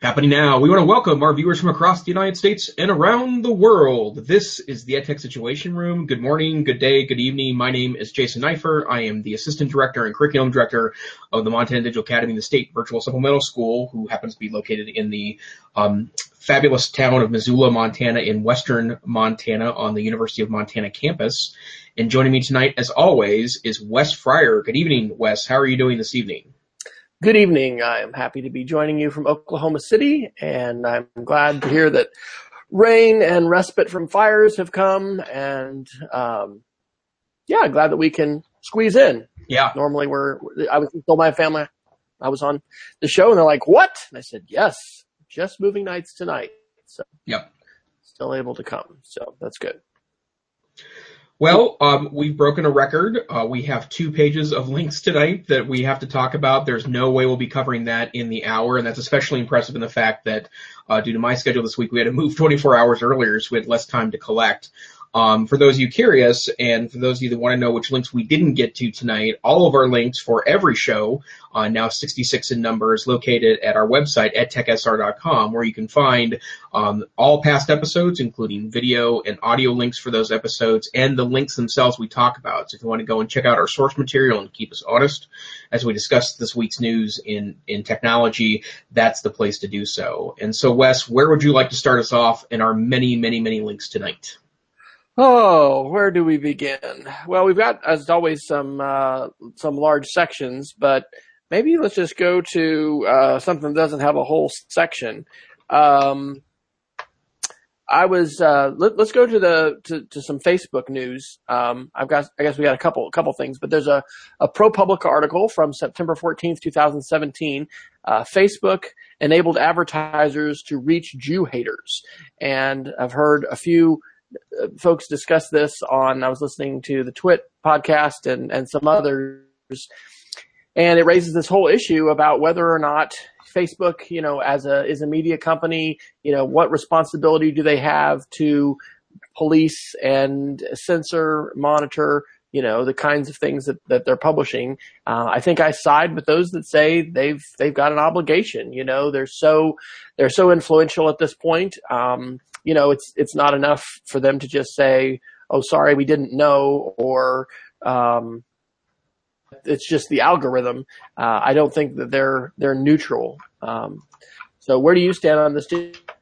Happening now, we want to welcome our viewers from across the United States and around the world. This is the EdTech Situation Room. Good morning, good day, good evening. My name is Jason Neiffer. I am the Assistant Director and Curriculum Director of the Montana Digital Academy, the State Virtual Supplemental School, who happens to be located in the um, fabulous town of Missoula, Montana, in western Montana on the University of Montana campus. And joining me tonight, as always, is Wes Fryer. Good evening, Wes. How are you doing this evening? Good evening. I am happy to be joining you from Oklahoma City, and I'm glad to hear that rain and respite from fires have come. And um, yeah, glad that we can squeeze in. Yeah. Normally, we're I was told my family I was on the show, and they're like, "What?" And I said, "Yes, just moving nights tonight." So yep, still able to come. So that's good. Well, um, we've broken a record. Uh, we have two pages of links tonight that we have to talk about. There's no way we'll be covering that in the hour, and that's especially impressive in the fact that uh, due to my schedule this week, we had to move 24 hours earlier, so we had less time to collect. Um, for those of you curious, and for those of you that want to know which links we didn't get to tonight, all of our links for every show, uh, now 66 in number, is located at our website at techsr.com, where you can find um, all past episodes, including video and audio links for those episodes, and the links themselves we talk about. So if you want to go and check out our source material and keep us honest as we discuss this week's news in in technology, that's the place to do so. And so, Wes, where would you like to start us off in our many, many, many links tonight? Oh, where do we begin? Well, we've got, as always, some uh, some large sections, but maybe let's just go to uh, something that doesn't have a whole section. Um, I was uh, let, us go to the to, to some Facebook news. Um, I've got I guess we got a couple couple things, but there's a a ProPublica article from September 14th, 2017. Uh, Facebook enabled advertisers to reach Jew haters, and I've heard a few folks discuss this on, I was listening to the Twit podcast and, and some others. And it raises this whole issue about whether or not Facebook, you know, as a, is a media company, you know, what responsibility do they have to police and censor, monitor, you know, the kinds of things that, that they're publishing. Uh, I think I side with those that say they've, they've got an obligation, you know, they're so, they're so influential at this point. Um, you know, it's it's not enough for them to just say, "Oh, sorry, we didn't know," or um, it's just the algorithm. Uh, I don't think that they're they're neutral. Um, so, where do you stand on this,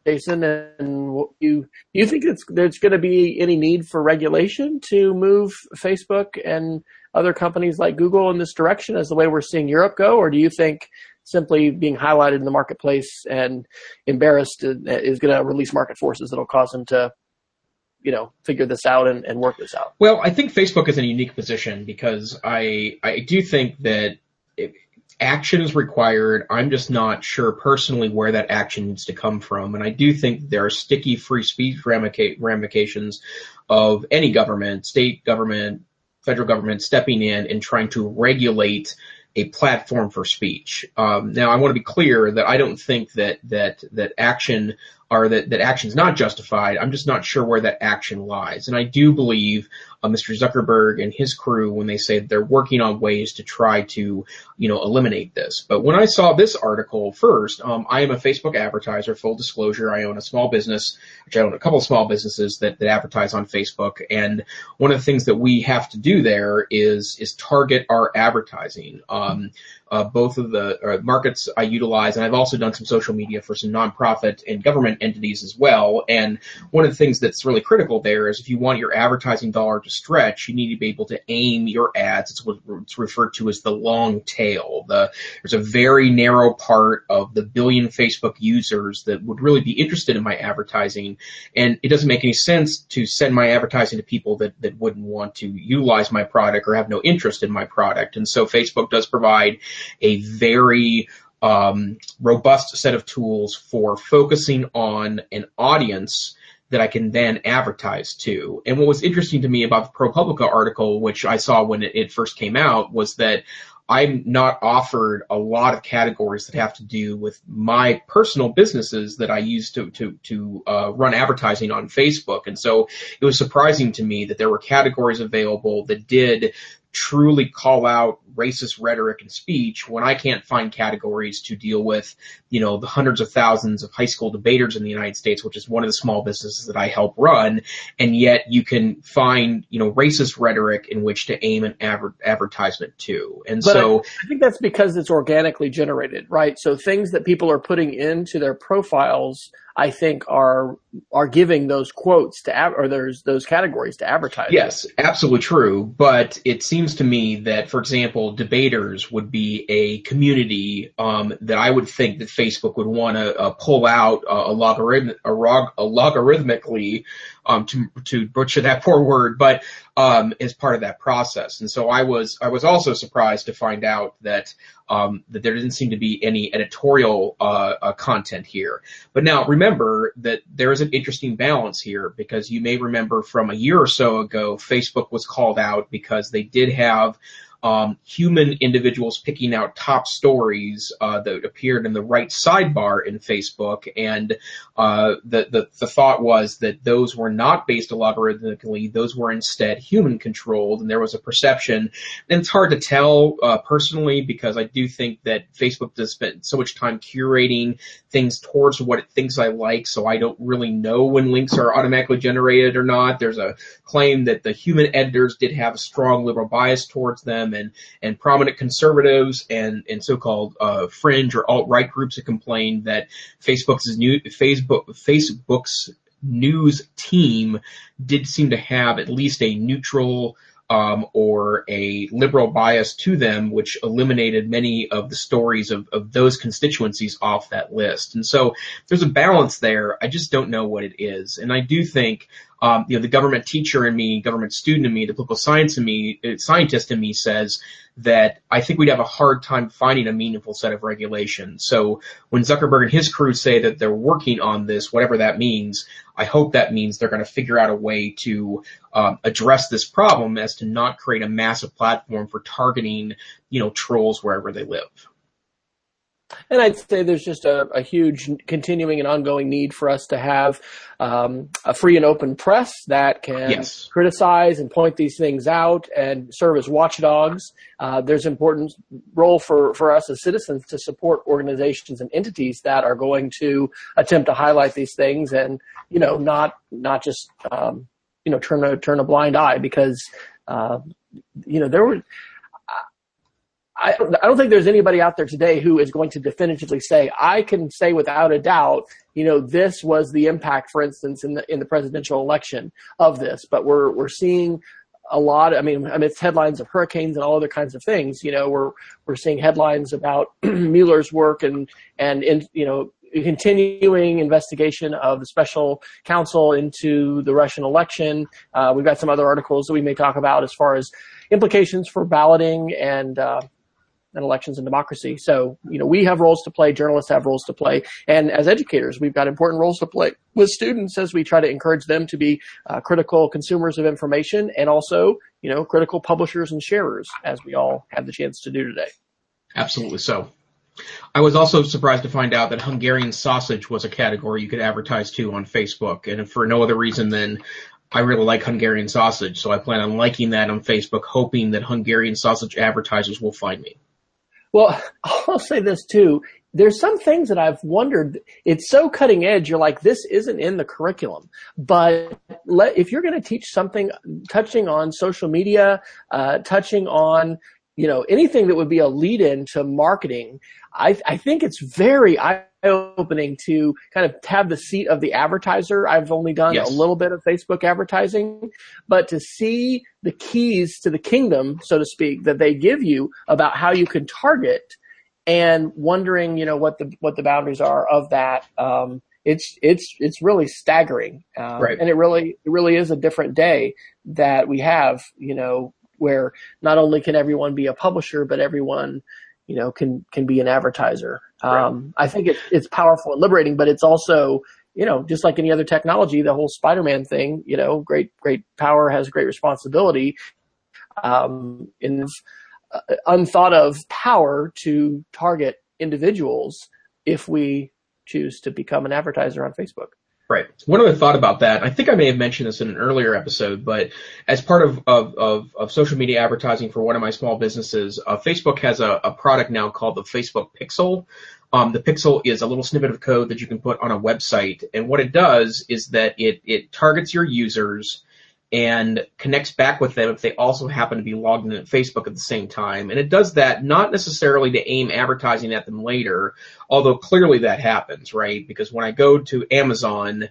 Jason? And you do you think it's there's going to be any need for regulation to move Facebook and other companies like Google in this direction, as the way we're seeing Europe go, or do you think simply being highlighted in the marketplace and embarrassed is going to release market forces that'll cause them to you know figure this out and, and, work this out. Well i think facebook is in a unique position because i i do think that action is required. I'm just not sure personally where that action needs to come from. And i do think there are sticky free speech ramifications of any government state government federal government stepping in and trying to regulate a platform for speech. Um, now, I want to be clear that I don't think that that that action or that that action is not justified. I'm just not sure where that action lies, and I do believe uh, Mr. Zuckerberg and his crew when they say they're working on ways to try to, you know, eliminate this. But when I saw this article first, um, I am a Facebook advertiser. Full disclosure, I own a small business, which I own a couple of small businesses that, that advertise on Facebook. And one of the things that we have to do there is is target our advertising. Um, uh, both of the uh, markets I utilize, and I've also done some social media for some nonprofit and government entities as well. And one of the things that's really critical there is if you want your advertising dollar to stretch, you need to be able to aim your ads. It's what's referred to as the long tail. The, there's a very narrow part of the billion Facebook users that would really be interested in my advertising, and it doesn't make any sense to send my advertising to people that that wouldn't want to utilize my product or have no interest in my product. And so Facebook does provide a very um, robust set of tools for focusing on an audience that I can then advertise to. And what was interesting to me about the ProPublica article, which I saw when it, first came out, was that I'm not offered a lot of categories that have to do with my personal businesses that I use to to to uh, run advertising on Facebook, and so it was surprising to me that there were categories available that did truly call out racist rhetoric and speech when I can't find categories to deal with, you know, the hundreds of thousands of high school debaters in the United States, which is one of the small businesses that I help run, and yet you can find, you know, racist rhetoric in which to aim an adver- advertisement to. And but so I, I think that's because it's organically generated, right? So things that people are putting into their profiles I think are are giving those quotes to or there's those categories to advertise. Yes, absolutely true. But it seems to me that, for example, debaters would be a community um, that I would think that Facebook would want to uh, pull out uh, a, logarithm, a, a logarithmically um, to to butcher that poor word, but um, as part of that process. And so I was I was also surprised to find out that um, that there didn't seem to be any editorial uh, uh, content here. But now remember that there is an interesting balance here because you may remember from a year or so ago, Facebook was called out because they did have um, human individuals picking out top stories uh, that appeared in the right sidebar in Facebook, and uh, the, the the thought was that those were not based algorithmically; those were instead human controlled, and there was a perception. And it's hard to tell uh, personally because I do think that Facebook does spend so much time curating things towards what it thinks I like, so I don't really know when links are automatically generated or not. There's a claim that the human editors did have a strong liberal bias towards them and and prominent conservatives and and so-called uh, fringe or alt-right groups have complained that Facebook's new Facebook Facebook's news team did seem to have at least a neutral um, or a liberal bias to them, which eliminated many of the stories of, of those constituencies off that list. And so there's a balance there. I just don't know what it is. And I do think um, you know, the government teacher in me, government student in me, the political science in me, uh, scientist in me says that I think we'd have a hard time finding a meaningful set of regulations. So when Zuckerberg and his crew say that they're working on this, whatever that means, I hope that means they're going to figure out a way to um, address this problem as to not create a massive platform for targeting, you know, trolls wherever they live. And I'd say there's just a, a, huge continuing and ongoing need for us to have um, a free and open press that can yes. criticize and point these things out and serve as watchdogs. Uh, there's an important role for, for us as citizens to support organizations and entities that are going to attempt to highlight these things and, you know, not not just um, you know turn a turn a blind eye because uh, you know there were I, I don't think there's anybody out there today who is going to definitively say, I can say without a doubt, you know, this was the impact, for instance, in the in the presidential election of this. But we're we're seeing a lot. I mean, amidst headlines of hurricanes and all other kinds of things. You know, we're we're seeing headlines about Mueller's work and and in, you know continuing investigation of the special counsel into the Russian election. Uh, we've got some other articles that we may talk about as far as implications for balloting and uh, and elections and democracy. So, you know, we have roles to play, journalists have roles to play, and as educators, we've got important roles to play with students as we try to encourage them to be uh, critical consumers of information and also, you know, critical publishers and sharers, as we all have the chance to do today. Absolutely so. I was also surprised to find out that Hungarian sausage was a category you could advertise to on Facebook, and for no other reason than I really like Hungarian sausage, so I plan on liking that on Facebook, hoping that Hungarian sausage advertisers will find me. Well, I'll say this too. There's some things that I've wondered. It's so cutting edge. You're like, this isn't in the curriculum. But let, if you're going to teach something touching on social media, uh, touching on you know anything that would be a lead in to marketing, I, I think it's very opening to kind of have the seat of the advertiser. I've only done yes. a little bit of Facebook advertising, but to see the keys to the kingdom, so to speak, that they give you about how you can target and wondering, you know, what the, what the boundaries are of that. Um, it's, it's, it's really staggering. Um, right. and it really, it really is a different day that we have, you know, where not only can everyone be a publisher, but everyone, you know, can, can be an advertiser. Um, right. I think it's, it's powerful and liberating, but it's also, you know, just like any other technology, the whole Spider-Man thing, you know, great, great power has great responsibility. Um, in uh, unthought of power to target individuals if we choose to become an advertiser on Facebook. Right. One other thought about that, I think I may have mentioned this in an earlier episode, but as part of, of, of, of social media advertising for one of my small businesses, uh, Facebook has a, a product now called the Facebook Pixel. Um, the Pixel is a little snippet of code that you can put on a website, and what it does is that it, it targets your users and connects back with them if they also happen to be logged in at Facebook at the same time. And it does that not necessarily to aim advertising at them later, although clearly that happens, right? Because when I go to Amazon,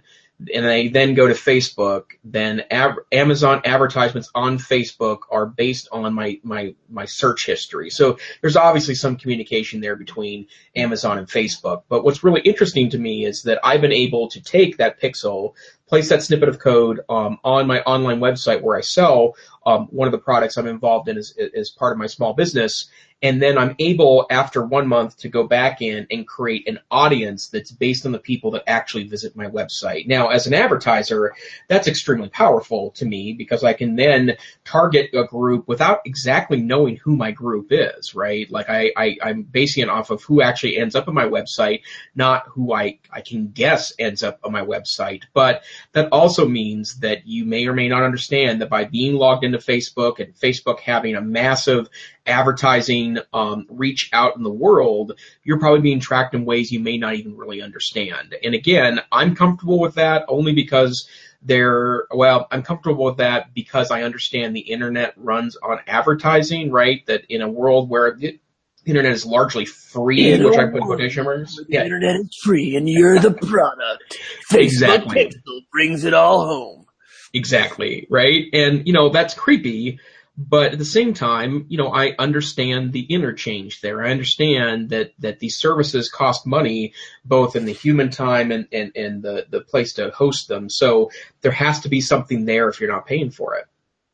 and I then go to Facebook, then Ab- Amazon advertisements on Facebook are based on my, my, my search history. So there's obviously some communication there between Amazon and Facebook. But what's really interesting to me is that I've been able to take that pixel, place that snippet of code um, on my online website where I sell um, one of the products I'm involved in as, as part of my small business, and then I'm able after one month to go back in and create an audience that's based on the people that actually visit my website. Now, as an advertiser, that's extremely powerful to me because I can then target a group without exactly knowing who my group is, right? Like I, I I'm basing it off of who actually ends up on my website, not who I, I can guess ends up on my website. But that also means that you may or may not understand that by being logged into Facebook and Facebook having a massive advertising um, reach out in the world, you're probably being tracked in ways you may not even really understand. And again, I'm comfortable with that only because they're well, I'm comfortable with that because I understand the internet runs on advertising, right? That in a world where the internet is largely free, in which I put quotation marks. The yeah. internet is free and you're the product. Facebook exactly. Pixel brings it all home. Exactly, right? And you know, that's creepy but at the same time, you know, I understand the interchange there. I understand that, that these services cost money, both in the human time and, and, and the, the place to host them. So there has to be something there if you're not paying for it.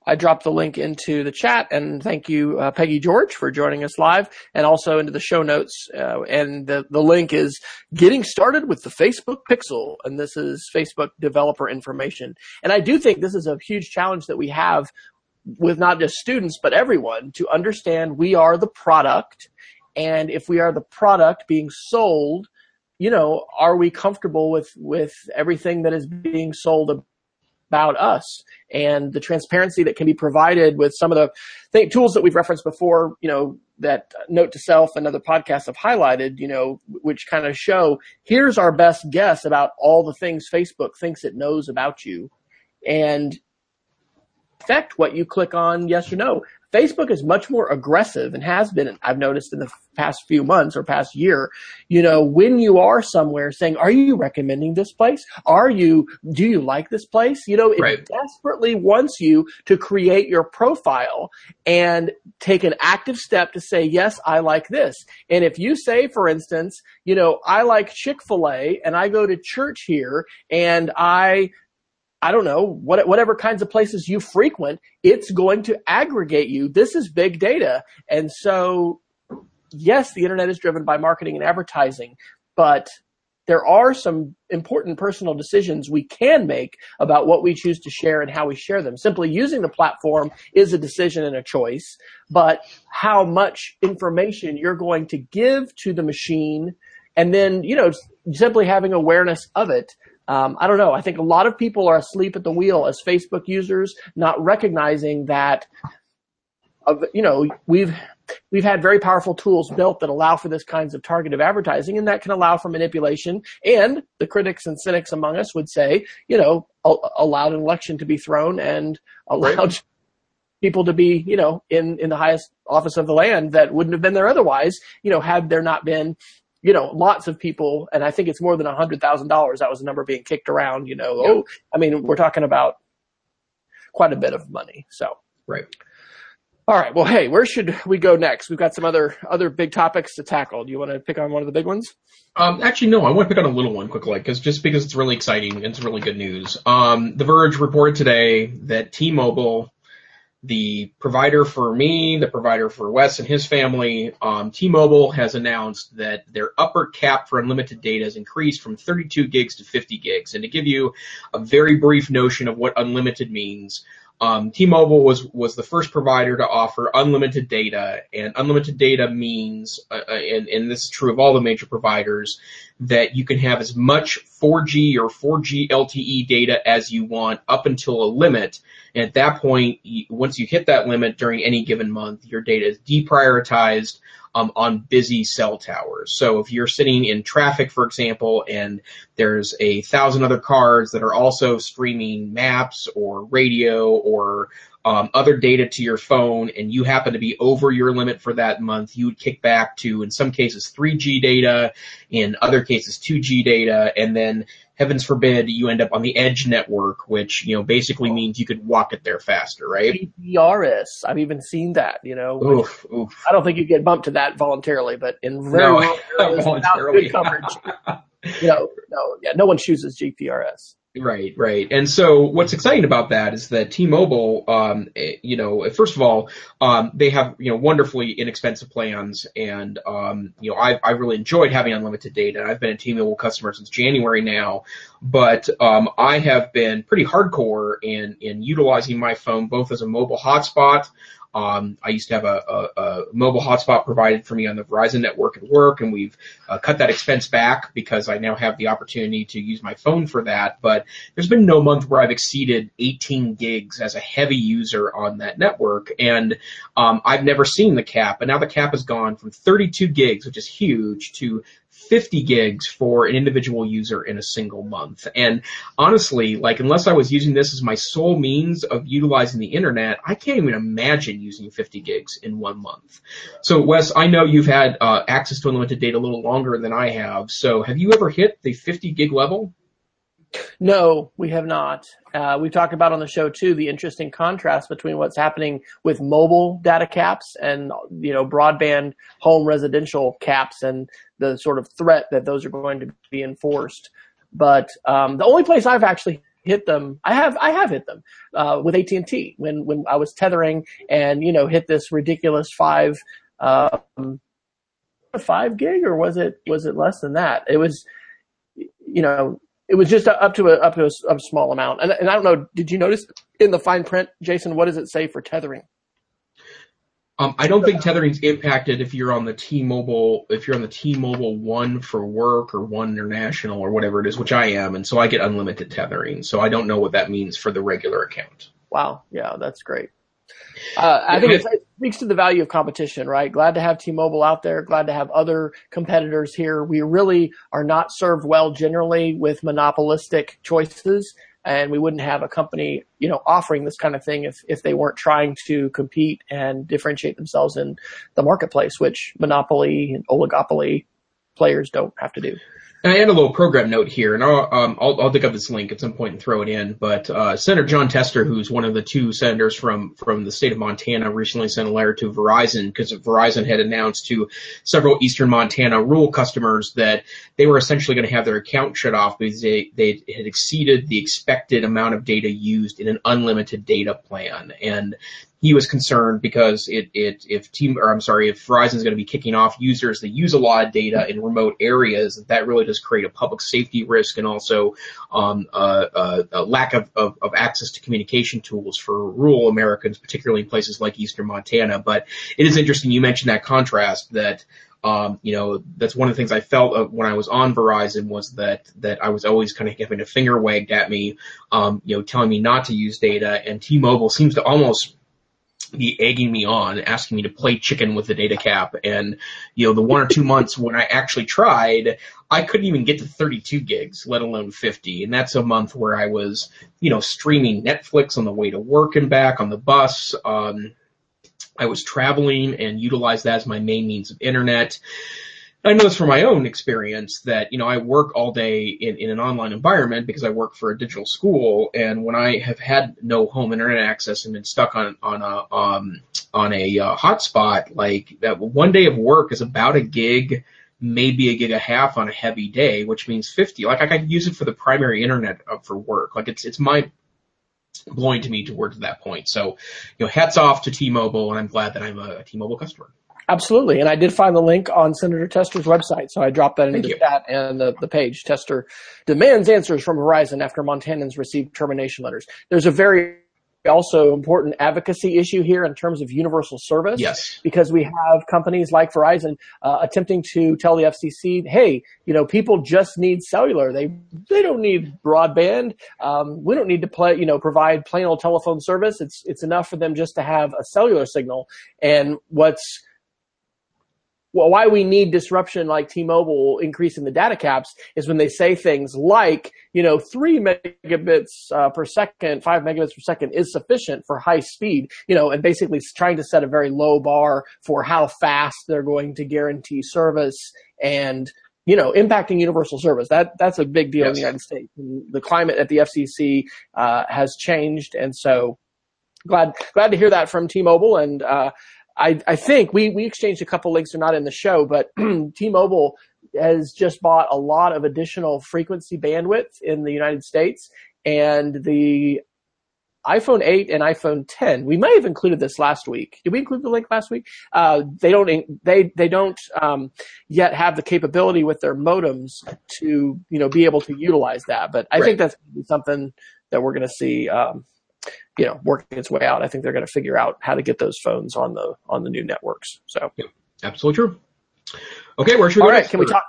I dropped the link into the chat and thank you, uh, Peggy George for joining us live and also into the show notes. Uh, and the, the link is getting started with the Facebook Pixel. And this is Facebook developer information. And I do think this is a huge challenge that we have with not just students, but everyone to understand we are the product. And if we are the product being sold, you know, are we comfortable with, with everything that is being sold about us and the transparency that can be provided with some of the th- tools that we've referenced before, you know, that note to self and other podcasts have highlighted, you know, which kind of show here's our best guess about all the things Facebook thinks it knows about you. And affect what you click on yes or no. Facebook is much more aggressive and has been, I've noticed in the past few months or past year, you know, when you are somewhere saying, are you recommending this place? Are you, do you like this place? You know, it right. desperately wants you to create your profile and take an active step to say, yes, I like this. And if you say, for instance, you know, I like Chick-fil-A and I go to church here and I I don't know, what, whatever kinds of places you frequent, it's going to aggregate you. This is big data. And so, yes, the internet is driven by marketing and advertising, but there are some important personal decisions we can make about what we choose to share and how we share them. Simply using the platform is a decision and a choice, but how much information you're going to give to the machine and then, you know, simply having awareness of it um, I don't know. I think a lot of people are asleep at the wheel as Facebook users, not recognizing that. Of you know, we've we've had very powerful tools built that allow for this kinds of targeted advertising, and that can allow for manipulation. And the critics and cynics among us would say, you know, allowed an election to be thrown and allowed. Right. People to be, you know, in, in the highest office of the land that wouldn't have been there otherwise, you know, had there not been you know, lots of people, and I think it's more than a hundred thousand dollars. That was a number being kicked around. You know, oh, I mean, we're talking about quite a bit of money. So, right. All right. Well, hey, where should we go next? We've got some other other big topics to tackle. Do you want to pick on one of the big ones? Um, actually, no. I want to pick on a little one quickly, because just because it's really exciting and it's really good news. Um, the Verge reported today that T-Mobile the provider for me, the provider for Wes and his family, um, T-Mobile has announced that their upper cap for unlimited data has increased from 32 gigs to 50 gigs. And to give you a very brief notion of what unlimited means, um, T-Mobile was was the first provider to offer unlimited data, and unlimited data means, uh, uh and, and this is true of all the major providers, that you can have as much 4G or 4G LTE data as you want up until a limit. And at that point, once you hit that limit during any given month, your data is deprioritized um, on busy cell towers. So if you're sitting in traffic, for example, and there's a thousand other cars that are also streaming maps or radio or um, other data to your phone and you happen to be over your limit for that month, you would kick back to, in some cases, 3G data, in other cases, 2G data, and then heavens forbid you end up on the edge network, which, you know, basically oh. means you could walk it there faster, right? GPRS. I've even seen that, you know. Oof, oof. I don't think you get bumped to that voluntarily, but in very no, voluntarily. good coverage. you know, no, yeah, no one chooses GPRS. Right, right. And so what's exciting about that is that T-Mobile, um, eh, you know, first of all, um, they have, you know, wonderfully inexpensive plans and, um, you know, I've, I've really enjoyed having unlimited data. I've been a T-Mobile customer since January now, but, um, I have been pretty hardcore in, in utilizing my phone both as a mobile hotspot, um, I used to have a, a, a, mobile hotspot provided for me on the Verizon network at work, and we've uh, cut that expense back because I now have the opportunity to use my phone for that. But there's been no month where I've exceeded 18 gigs as a heavy user on that network, and um, I've never seen the cap. And now the cap has gone from 32 gigs, which is huge, to 50 gigs for an individual user in a single month. And honestly, like unless I was using this as my sole means of utilizing the internet, I can't even imagine using 50 gigs in one month. So Wes, I know you've had uh, access to unlimited data a little longer than I have. So have you ever hit the 50 gig level? No, we have not. Uh, we talked about on the show too the interesting contrast between what's happening with mobile data caps and you know broadband home residential caps and the sort of threat that those are going to be enforced. But um, the only place I've actually hit them, I have I have hit them uh, with AT and T when when I was tethering and you know hit this ridiculous five um, five gig or was it was it less than that? It was you know it was just up to a up to a, a small amount. And, and I don't know, did you notice in the fine print, Jason? What does it say for tethering? Um, I don't think tethering's impacted if you're on the T-Mobile, if you're on the T-Mobile One for work or One International or whatever it is, which I am, and so I get unlimited tethering. So I don't know what that means for the regular account. Wow, yeah, that's great. Uh, I think it speaks to the value of competition, right? Glad to have T-Mobile out there. Glad to have other competitors here. We really are not served well generally with monopolistic choices, and we wouldn't have a company, you know, offering this kind of thing if if they weren't trying to compete and differentiate themselves in the marketplace, which monopoly and oligopoly players don't have to do. I add a little program note here, and I'll, um, I'll, I'll dig up this link at some point and throw it in. But uh, Senator Jon Tester, who's one of the two senators from from the state of Montana, recently sent a letter to Verizon because Verizon had announced to several Eastern Montana rural customers that they were essentially going to have their account shut off because they they had exceeded the expected amount of data used in an unlimited data plan, and he was concerned because it, it if team or I'm sorry if Verizon is going to be kicking off users that use a lot of data in remote areas that really does create a public safety risk and also um, a, a, lack of, of, of, access to communication tools for rural Americans, particularly in places like Eastern Montana. But it is interesting you mentioned that contrast that. Um, you know, that's one of the things I felt when I was on Verizon was that, that I was always kind of having a finger wagged at me, um, you know, telling me not to use data and T-Mobile seems to almost be egging me on, asking me to play chicken with the data cap. And, you know, the one or two months when I actually tried, I couldn't even get to 32 gigs, let alone 50. And that's a month where I was, you know, streaming Netflix on the way to work and back on the bus. Um, I was traveling and utilized that as my main means of internet. I know this from my own experience that, you know, I work all day in, in an online environment because I work for a digital school. And when I have had no home internet access and been stuck on, on a, um, on a uh, hotspot, like that one day of work is about a gig, maybe a gig a half on a heavy day, which means 50. Like I could use it for the primary internet for work. Like it's, it's my blowing to me towards that point. So, you know, hats off to T-Mobile and I'm glad that I'm a T-Mobile customer. Absolutely. And I did find the link on Senator Tester's website. So I dropped that into Thank the you. chat and the, the page. Tester demands answers from Verizon after Montanans received termination letters. There's a very also important advocacy issue here in terms of universal service. Yes. Because we have companies like Verizon uh, attempting to tell the FCC, hey, you know, people just need cellular. They they don't need broadband. Um, we don't need to play, you know, provide plain old telephone service. It's it's enough for them just to have a cellular signal. And what's well, why we need disruption like T-Mobile increasing the data caps is when they say things like, you know, three megabits uh, per second, five megabits per second is sufficient for high speed, you know, and basically trying to set a very low bar for how fast they're going to guarantee service and, you know, impacting universal service. That that's a big deal yes. in the United States. And the climate at the FCC uh, has changed, and so glad glad to hear that from T-Mobile and. Uh, I, I think we, we exchanged a couple links. They're not in the show, but T-Mobile has just bought a lot of additional frequency bandwidth in the United States and the iPhone 8 and iPhone 10. We may have included this last week. Did we include the link last week? Uh, they don't, they, they don't, um, yet have the capability with their modems to, you know, be able to utilize that. But I right. think that's something that we're going to see, um, you know, working its way out. I think they're going to figure out how to get those phones on the on the new networks. So, yeah, absolutely true. Okay, where should we All go right, can we talk?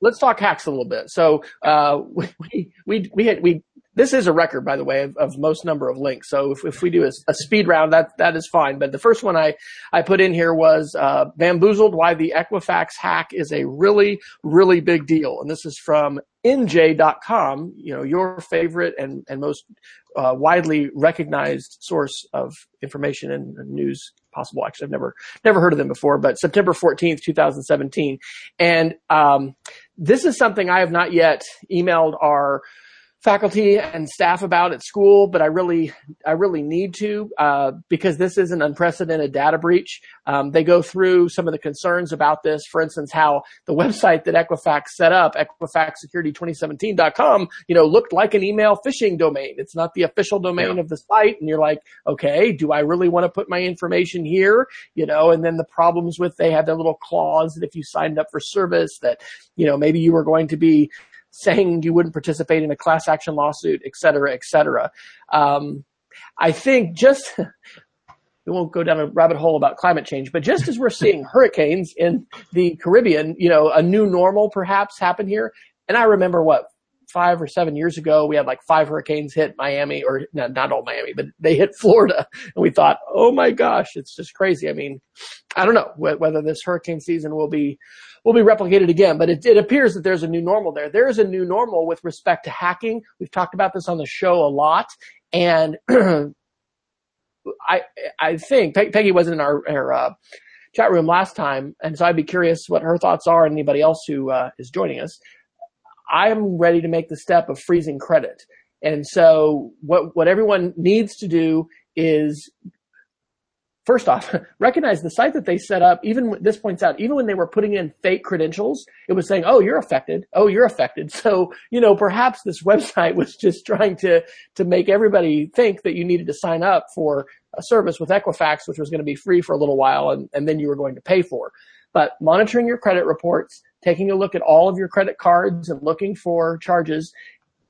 Let's talk hacks a little bit. So, uh, we we we had we this is a record, by the way, of, of most number of links. So if, if we do a, a, speed round, that that is fine. But the first one I I put in here was uh, bamboozled. Why the Equifax hack is a really really big deal, and this is from NJ.com. You know your favorite and and most uh, widely recognized source of information and, and news possible. Actually, I've never never heard of them before, but September 14th, 2017, and um, this is something I have not yet emailed our faculty and staff about at school, but I really, I really need to uh, because this is an unprecedented data breach. Um, they go through some of the concerns about this. For instance, how the website that Equifax set up, EquifaxSecurity2017.com, you know, looked like an email phishing domain. It's not the official domain yeah. of the site, and you're like, okay, do I really want to put my information here? You know, and then the problems with they had their little clause that if you signed up for service, that you know maybe you were going to be saying you wouldn't participate in a class action lawsuit, et cetera, et cetera. Um, I think just, we won't go down a rabbit hole about climate change, but just as we're seeing hurricanes in the Caribbean, you know, a new normal perhaps happen here. And I remember what, five or seven years ago, we had like five hurricanes hit Miami, or not, not all Miami, but they hit Florida. And we thought, oh my gosh, it's just crazy. I mean, I don't know whether this hurricane season will be will be replicated again, but it, it appears that there's a new normal there. There is a new normal with respect to hacking. We've talked about this on the show a lot, and I I think Peggy wasn't in our, our uh, chat room last time, and so I'd be curious what her thoughts are, and anybody else who uh, is joining us. I'm ready to make the step of freezing credit. And so what, what everyone needs to do is first off, recognize the site that they set up, even this points out, even when they were putting in fake credentials, it was saying, oh, you're affected. Oh, you're affected. So, you know, perhaps this website was just trying to, to make everybody think that you needed to sign up for a service with Equifax, which was going to be free for a little while and, and then you were going to pay for. But monitoring your credit reports, taking a look at all of your credit cards and looking for charges,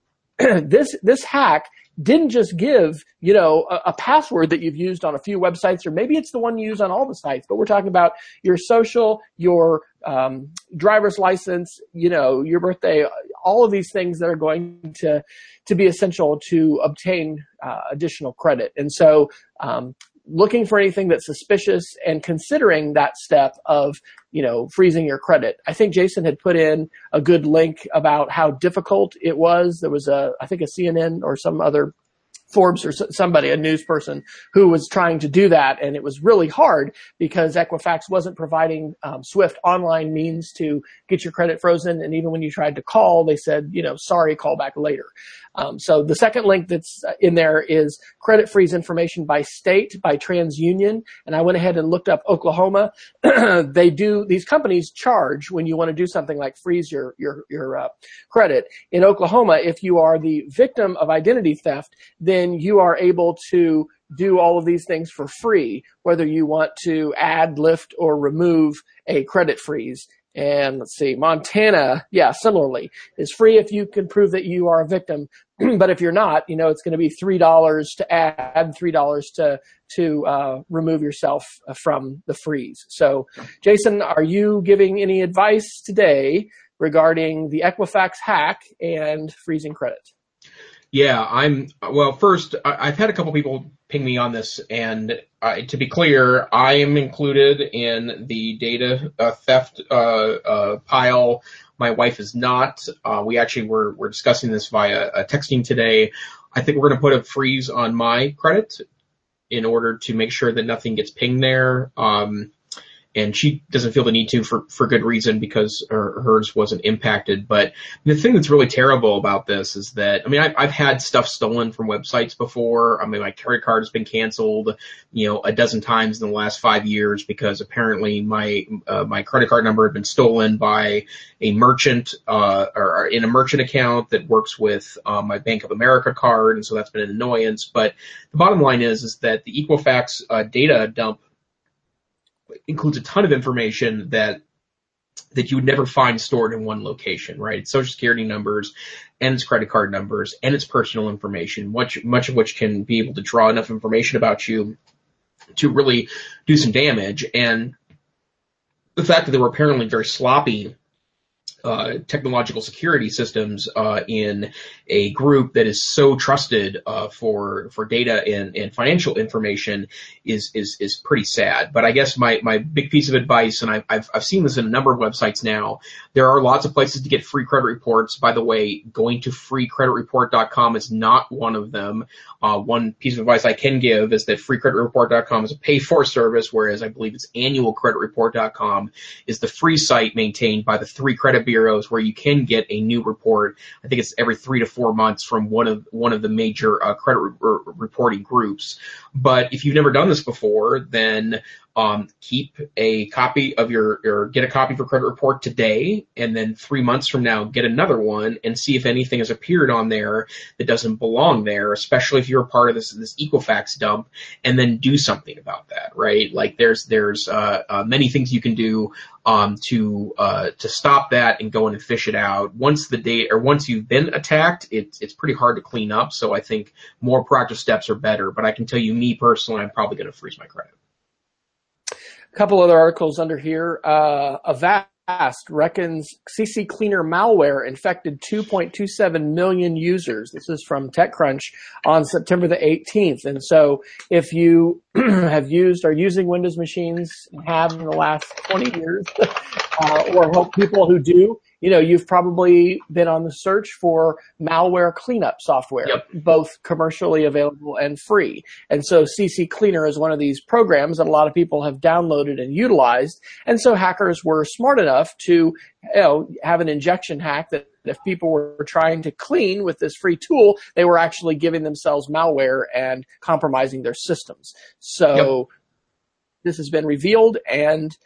this, this hack didn't just give, you know, a, a, password that you've used on a few websites, or maybe it's the one you use on all the sites, but we're talking about your social, your um, driver's license, you know, your birthday, all of these things that are going to to be essential to obtain uh, additional credit. And so, um, looking for anything that's suspicious and considering that step of, you know, freezing your credit. I think Jason had put in a good link about how difficult it was. There was a, I think a CNN or some other Forbes or somebody, a news person who was trying to do that. And it was really hard because Equifax wasn't providing um, Swift online means to get your credit frozen. And even when you tried to call, they said, you know, sorry, call back later. Um, so the second link that's in there is credit freeze information by state by TransUnion, and I went ahead and looked up Oklahoma. they do these companies charge when you want to do something like freeze your your your uh, credit. In Oklahoma, if you are the victim of identity theft, then you are able to do all of these things for free, whether you want to add, lift, or remove a credit freeze. And let's see, Montana, yeah, similarly, is free if you can prove that you are a victim. but if you're not, you know, it's going to be three dollars to add, three dollars to to uh, remove yourself uh, from the freeze. So, Jason, are you giving any advice today regarding the Equifax hack and freezing credit? Yeah, I'm. Well, first, I've had a couple people ping me on this, and uh, to be clear, I am included in the data uh, theft uh, uh pile. My wife is not. Uh, we actually were we're discussing this via texting today. I think we're going to put a freeze on my credit in order to make sure that nothing gets pinged there. Um, and she doesn't feel the need to for, for good reason because her, hers wasn't impacted. But the thing that's really terrible about this is that, I mean, I've, I've had stuff stolen from websites before. I mean, my credit card has been canceled, you know, a dozen times in the last five years because apparently my, uh, my credit card number had been stolen by a merchant, uh, or in a merchant account that works with, um, my Bank of America card. And so that's been an annoyance. But the bottom line is, is that the Equifax, uh, data dump includes a ton of information that that you would never find stored in one location, right? It's social security numbers and its credit card numbers and its personal information, much much of which can be able to draw enough information about you to really do some damage. And the fact that they were apparently very sloppy uh, technological security systems uh, in a group that is so trusted uh, for for data and, and financial information is is is pretty sad. But I guess my my big piece of advice, and I've I've, I've seen this in a number of websites now. There are lots of places to get free credit reports. By the way, going to freecreditreport.com is not one of them. Uh, one piece of advice I can give is that freecreditreport.com is a pay for service, whereas I believe it's annualcreditreport.com is the free site maintained by the three credit bureaus where you can get a new report. I think it's every three to four months from one of one of the major uh, credit re- reporting groups. But if you've never done this before, then um, keep a copy of your, or get a copy for credit report today, and then three months from now, get another one and see if anything has appeared on there that doesn't belong there, especially if you're a part of this, this Equifax dump, and then do something about that, right? Like there's, there's, uh, uh, many things you can do, um, to, uh, to stop that and go in and fish it out. Once the date, or once you've been attacked, it's, it's pretty hard to clean up. So I think more proactive steps are better, but I can tell you, me personally, I'm probably going to freeze my credit. Couple other articles under here. Uh, Avast reckons CC Cleaner malware infected 2.27 million users. This is from TechCrunch on September the 18th. And so if you have used, or using Windows machines, have in the last 20 years, uh, or hope people who do, you know, you've probably been on the search for malware cleanup software, yep. both commercially available and free. And so CC Cleaner is one of these programs that a lot of people have downloaded and utilized. And so hackers were smart enough to, you know, have an injection hack that if people were trying to clean with this free tool, they were actually giving themselves malware and compromising their systems. So yep. this has been revealed and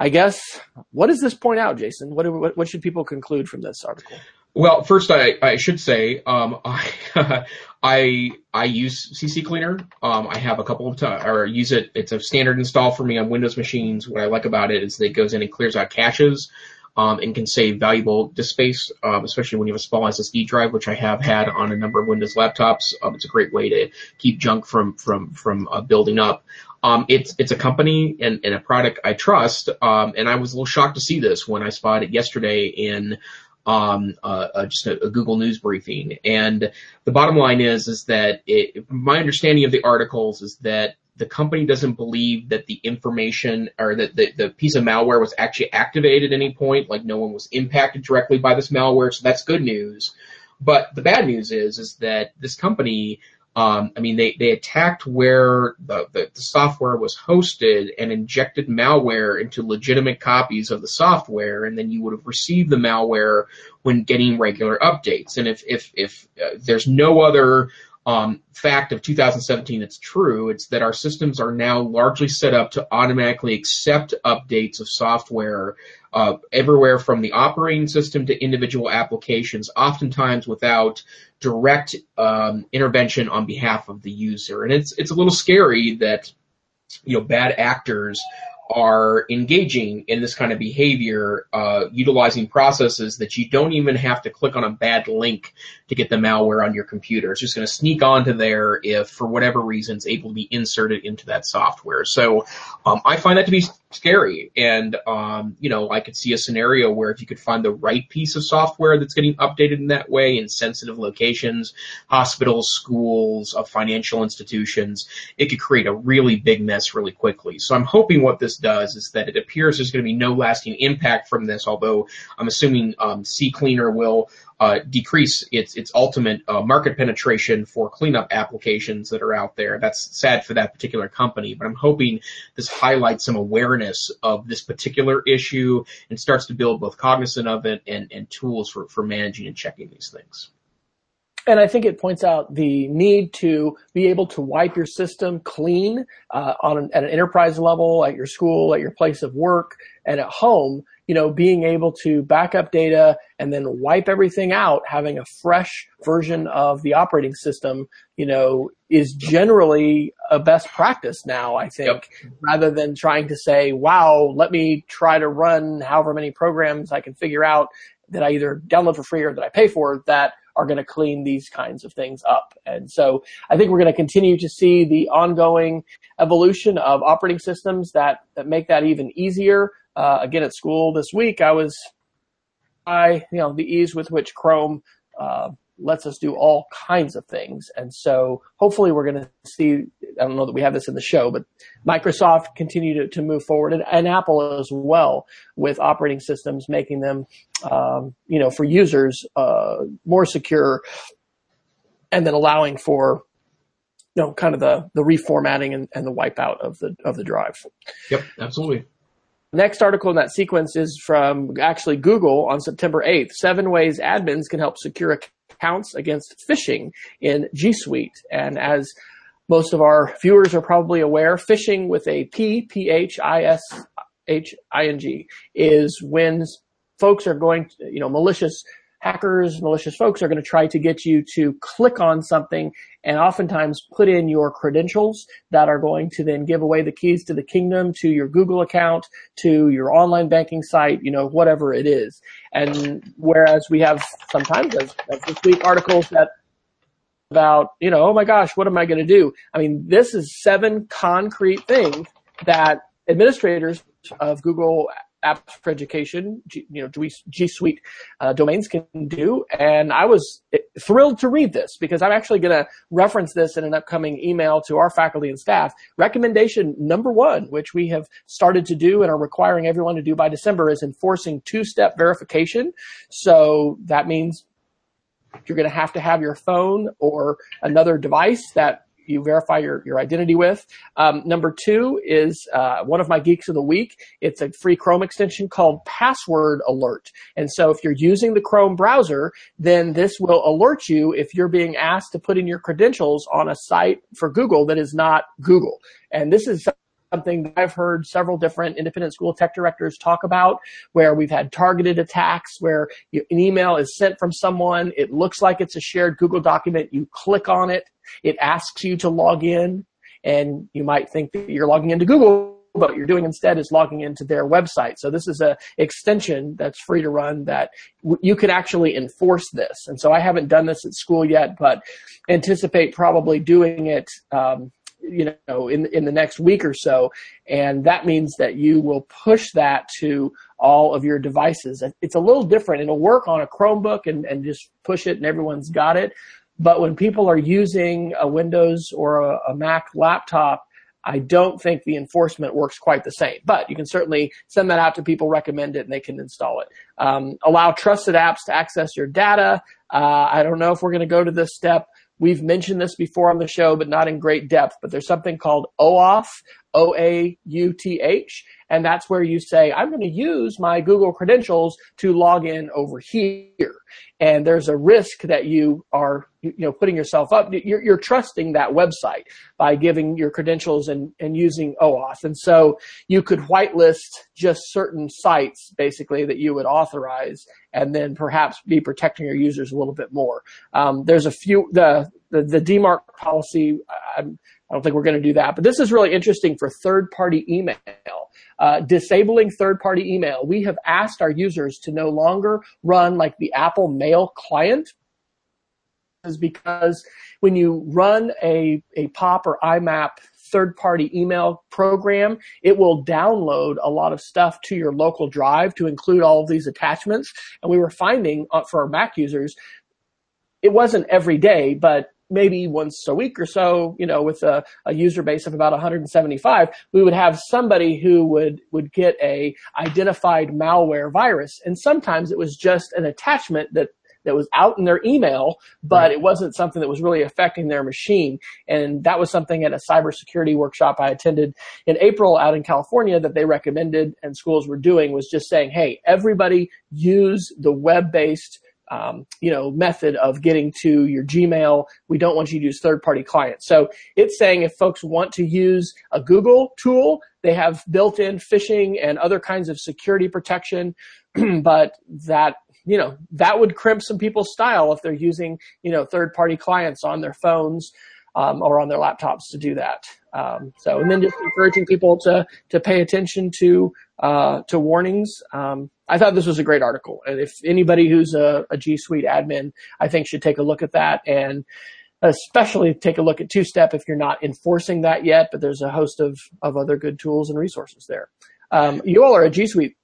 I guess what does this point out, Jason? What, what, what should people conclude from this article? Well, first I, I should say um, I, I I use CC Cleaner. Um, I have a couple of times or use it. It's a standard install for me on Windows machines. What I like about it is that it goes in and clears out caches. Um, and can save valuable disk space, um, especially when you have a small SSD drive, which I have had on a number of Windows laptops. Um, it's a great way to keep junk from from from uh, building up. Um, it's it's a company and, and a product I trust, um, and I was a little shocked to see this when I spotted it yesterday in um, uh, uh, just a, a, Google News briefing. And the bottom line is is that it, my understanding of the articles is that the company doesn't believe that the information or that the, the piece of malware was actually activated at any point, like no one was impacted directly by this malware. So that's good news. But the bad news is is that this company um, I mean, they, they attacked where the, the, the, software was hosted and injected malware into legitimate copies of the software, and then you would have received the malware when getting regular updates. And if if if uh, there's no other um, fact of 2017 that's true. It's that our systems are now largely set up to automatically accept updates of software uh, everywhere from the operating system to individual applications, oftentimes without direct um, intervention on behalf of the user. And it's it's a little scary that you know bad actors are engaging in this kind of behavior, uh, utilizing processes that you don't even have to click on a bad link to get the malware on your computer. It's just going to sneak onto there if, for whatever reason, it's able to be inserted into that software. So um, I find that to be scary. And, um, you know, I could see a scenario where if you could find the right piece of software that's getting updated in that way in sensitive locations, hospitals, schools, uh, financial institutions, it could create a really big mess really quickly. So I'm hoping what this does is that it appears there's going to be no lasting impact from this, although I'm assuming um, CCleaner will uh, decrease its its ultimate uh, market penetration for cleanup applications that are out there. That's sad for that particular company, but I'm hoping this highlights some awareness of this particular issue and starts to build both cognizant of it and, and tools for, for managing and checking these things. And I think it points out the need to be able to wipe your system clean uh, on an, at an enterprise level, at your school, at your place of work, and at home. You know, being able to back up data and then wipe everything out, having a fresh version of the operating system, you know, is generally a best practice now. I think, yep. rather than trying to say, "Wow, let me try to run however many programs I can figure out that I either download for free or that I pay for." That are going to clean these kinds of things up. And so I think we're going to continue to see the ongoing evolution of operating systems that, that make that even easier. Uh, again, at school this week, I was, I, you know, the ease with which Chrome, uh, lets us do all kinds of things. And so hopefully we're going to see, I don't know that we have this in the show, but Microsoft continue to, to move forward and, and, Apple as well with operating systems, making them, um, you know, for users, uh, more secure and then allowing for, you know, kind of the, the reformatting and, and the wipeout of the, of the drive. Yep, absolutely. Next article in that sequence is from actually Google on September 8th. Seven ways admins can help secure accounts against phishing in G Suite. And as most of our viewers are probably aware, phishing with a P, P-H-I-S-H-I-N-G is when folks are going to, you know, malicious hackers, malicious folks are going to try to get you to click on something and oftentimes put in your credentials that are going to then give away the keys to the kingdom to your Google account, to your online banking site, you know, whatever it is. And whereas we have sometimes, as, as this week, articles that about, you know, oh my gosh, what am I going to do? I mean, this is seven concrete things that administrators of Google apps for education, G, you know, G, Suite uh, domains can do. And I was thrilled to read this because I'm actually going to reference this in an upcoming email to our faculty and staff. Recommendation number one, which we have started to do and are requiring everyone to do by December, is enforcing two-step verification. So that means you're going to have to have your phone or another device that you verify your, your identity with. Um, number two is uh, one of my geeks of the week. It's a free Chrome extension called Password Alert. And so if you're using the Chrome browser, then this will alert you if you're being asked to put in your credentials on a site for Google that is not Google. And this is something that I've heard several different independent school tech directors talk about where we've had targeted attacks where an email is sent from someone. It looks like it's a shared Google document. You click on it. It asks you to log in and you might think that you're logging into Google, but what you're doing instead is logging into their website. So this is a extension that's free to run that w- you can actually enforce this. And so I haven't done this at school yet, but anticipate probably doing it, um, you know, in, in the next week or so. And that means that you will push that to all of your devices. It's a little different. It'll work on a Chromebook and, and just push it and everyone's got it. But when people are using a Windows or a, a Mac laptop, I don't think the enforcement works quite the same, but you can certainly send that out to people, recommend it, and they can install it. Um, allow trusted apps to access your data. Uh, I don't know if we're going to go to this step. We've mentioned this before on the show, but not in great depth. But there's something called OAuth, O-A-U-T-H, and that's where you say, I'm going to use my Google credentials to log in over here. And there's a risk that you are you know putting yourself up you're, you're trusting that website by giving your credentials and, and using OAuth and so you could whitelist just certain sites basically that you would authorize and then perhaps be protecting your users a little bit more. Um, there's a few the the, the DMARC policy I'm I don't think we're going to do that. But this is really interesting for third party email. Uh, disabling third party email. We have asked our users to no longer run like the Apple Mail client is because when you run a, a POP or IMAP third party email program, it will download a lot of stuff to your local drive to include all of these attachments. And we were finding uh, for our Mac users, it wasn't every day, but maybe once a week or so, you know, with a, a, user base of about 175, we would have somebody who would, would get a identified malware virus. And sometimes it was just an attachment that that was out in their email, but it wasn't something that was really affecting their machine. And that was something at a cybersecurity workshop I attended in April out in California that they recommended and schools were doing was just saying, hey, everybody use the web-based um, you know, method of getting to your Gmail. We don't want you to use third-party clients. So it's saying if folks want to use a Google tool, they have built-in phishing and other kinds of security protection, but that you know, that would crimp some people's style if they're using, you know, third party clients on their phones um, or on their laptops to do that. Um, so, and then just encouraging people to to pay attention to uh, to warnings. Um, I thought this was a great article, and if anybody who's a, a G Suite admin, I think should take a look at that and especially take a look at two step if you're not enforcing that yet. But there's a host of of other good tools and resources there. Um, you all are a G Suite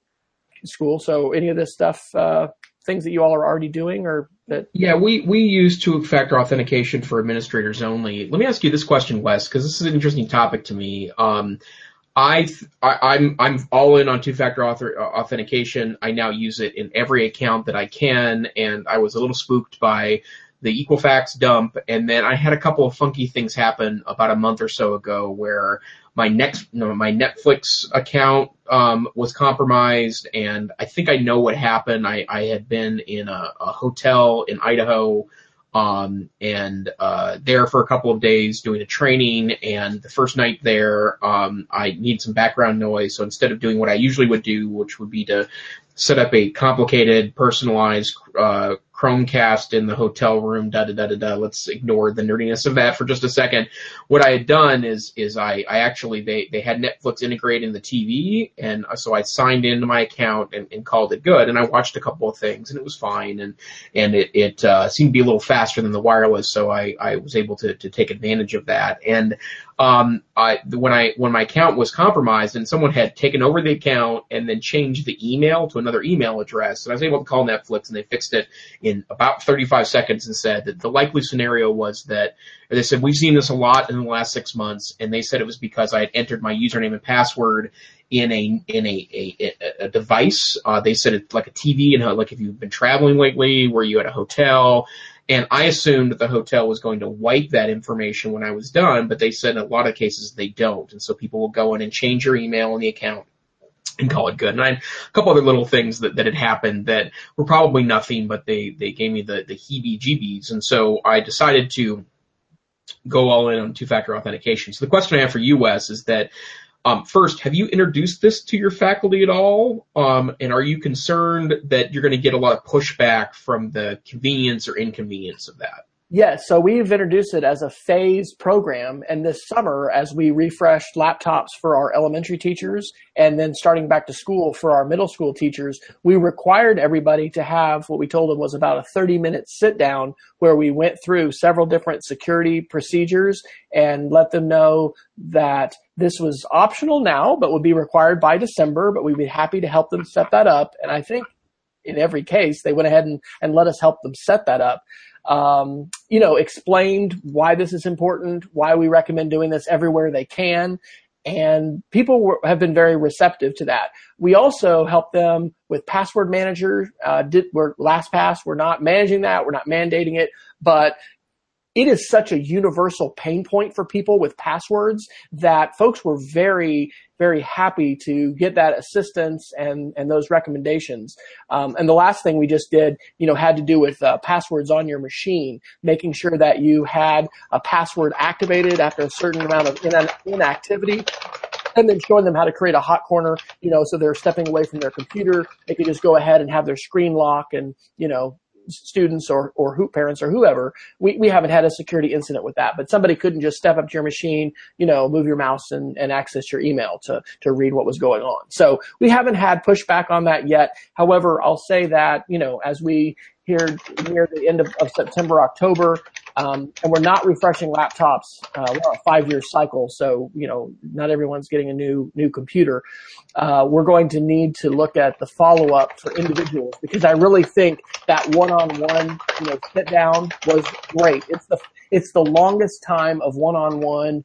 school, so any of this stuff uh, things that you all are already doing or that? Yeah, we, we use two-factor authentication for administrators only. Let me ask you this question, Wes, because this is an interesting topic to me. Um, I, I am I'm, I'm all in on two-factor author, uh, authentication. I now use it in every account that I can, and I was a little spooked by the Equifax dump, and then I had a couple of funky things happen about a month or so ago where my next my Netflix account um, was compromised, and I think I know what happened. I, I had been in a, a hotel in Idaho, um, and uh, there for a couple of days doing a training. And the first night there, um, I need some background noise, so instead of doing what I usually would do, which would be to set up a complicated, personalized uh, Chromecast in the hotel room, da da da da da. Let's ignore the nerdiness of that for just a second. What I had done is is I, I actually they they had Netflix integrated in the TV, and so I signed into my account and, and called it good. And I watched a couple of things, and it was fine, and and it it uh, seemed to be a little faster than the wireless, so I I was able to to take advantage of that. And um, I when I when my account was compromised and someone had taken over the account and then changed the email to another email address, and I was able to call Netflix and they fixed it in about 35 seconds and said that the likely scenario was that they said we've seen this a lot in the last six months, and they said it was because I had entered my username and password in a in a a, a device. Uh, they said it's like a TV and like if you've been traveling lately, where you at a hotel and I assumed the hotel was going to wipe that information when I was done, but they said in a lot of cases they don't. And so people will go in and change your email in the account and call it good. And I had a couple other little things that, that had happened that were probably nothing, but they, they gave me the, the heebie jeebies. And so I decided to go all in on two factor authentication. So the question I have for you, Wes, is that um, first, have you introduced this to your faculty at all? Um, and are you concerned that you're going to get a lot of pushback from the convenience or inconvenience of that? Yes, so we've introduced it as a phase program, and this summer, as we refreshed laptops for our elementary teachers, and then starting back to school for our middle school teachers, we required everybody to have what we told them was about a 30 minute sit down where we went through several different security procedures and let them know that this was optional now, but would be required by December, but we'd be happy to help them set that up. And I think in every case, they went ahead and, and let us help them set that up um, you know, explained why this is important, why we recommend doing this everywhere they can. And people were, have been very receptive to that. We also help them with password manager. Uh, did, we're LastPass. We're not managing that. We're not mandating it, but it is such a universal pain point for people with passwords that folks were very, very happy to get that assistance and, and those recommendations. Um, and the last thing we just did, you know, had to do with uh, passwords on your machine, making sure that you had a password activated after a certain amount of in- inactivity and then showing them how to create a hot corner, you know, so they're stepping away from their computer. They could just go ahead and have their screen lock and, you know, students or, or who parents or whoever, we, we haven't had a security incident with that. But somebody couldn't just step up to your machine, you know, move your mouse and, and access your email to, to read what was going on. So we haven't had pushback on that yet. However, I'll say that, you know, as we here near the end of, of September, October, um, and we're not refreshing laptops. Uh, we're on a five-year cycle, so you know not everyone's getting a new new computer. Uh, we're going to need to look at the follow-up for individuals because I really think that one-on-one, you know, sit down was great. It's the it's the longest time of one-on-one,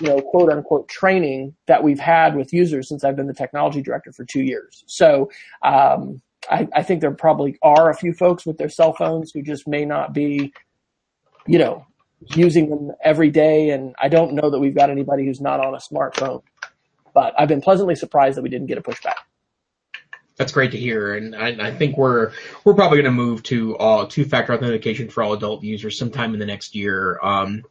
you know, quote unquote training that we've had with users since I've been the technology director for two years. So. Um, I, I think there probably are a few folks with their cell phones who just may not be, you know, using them every day. And I don't know that we've got anybody who's not on a smartphone. But I've been pleasantly surprised that we didn't get a pushback. That's great to hear, and I, I think we're we're probably going to move to uh, two-factor authentication for all adult users sometime in the next year. Um,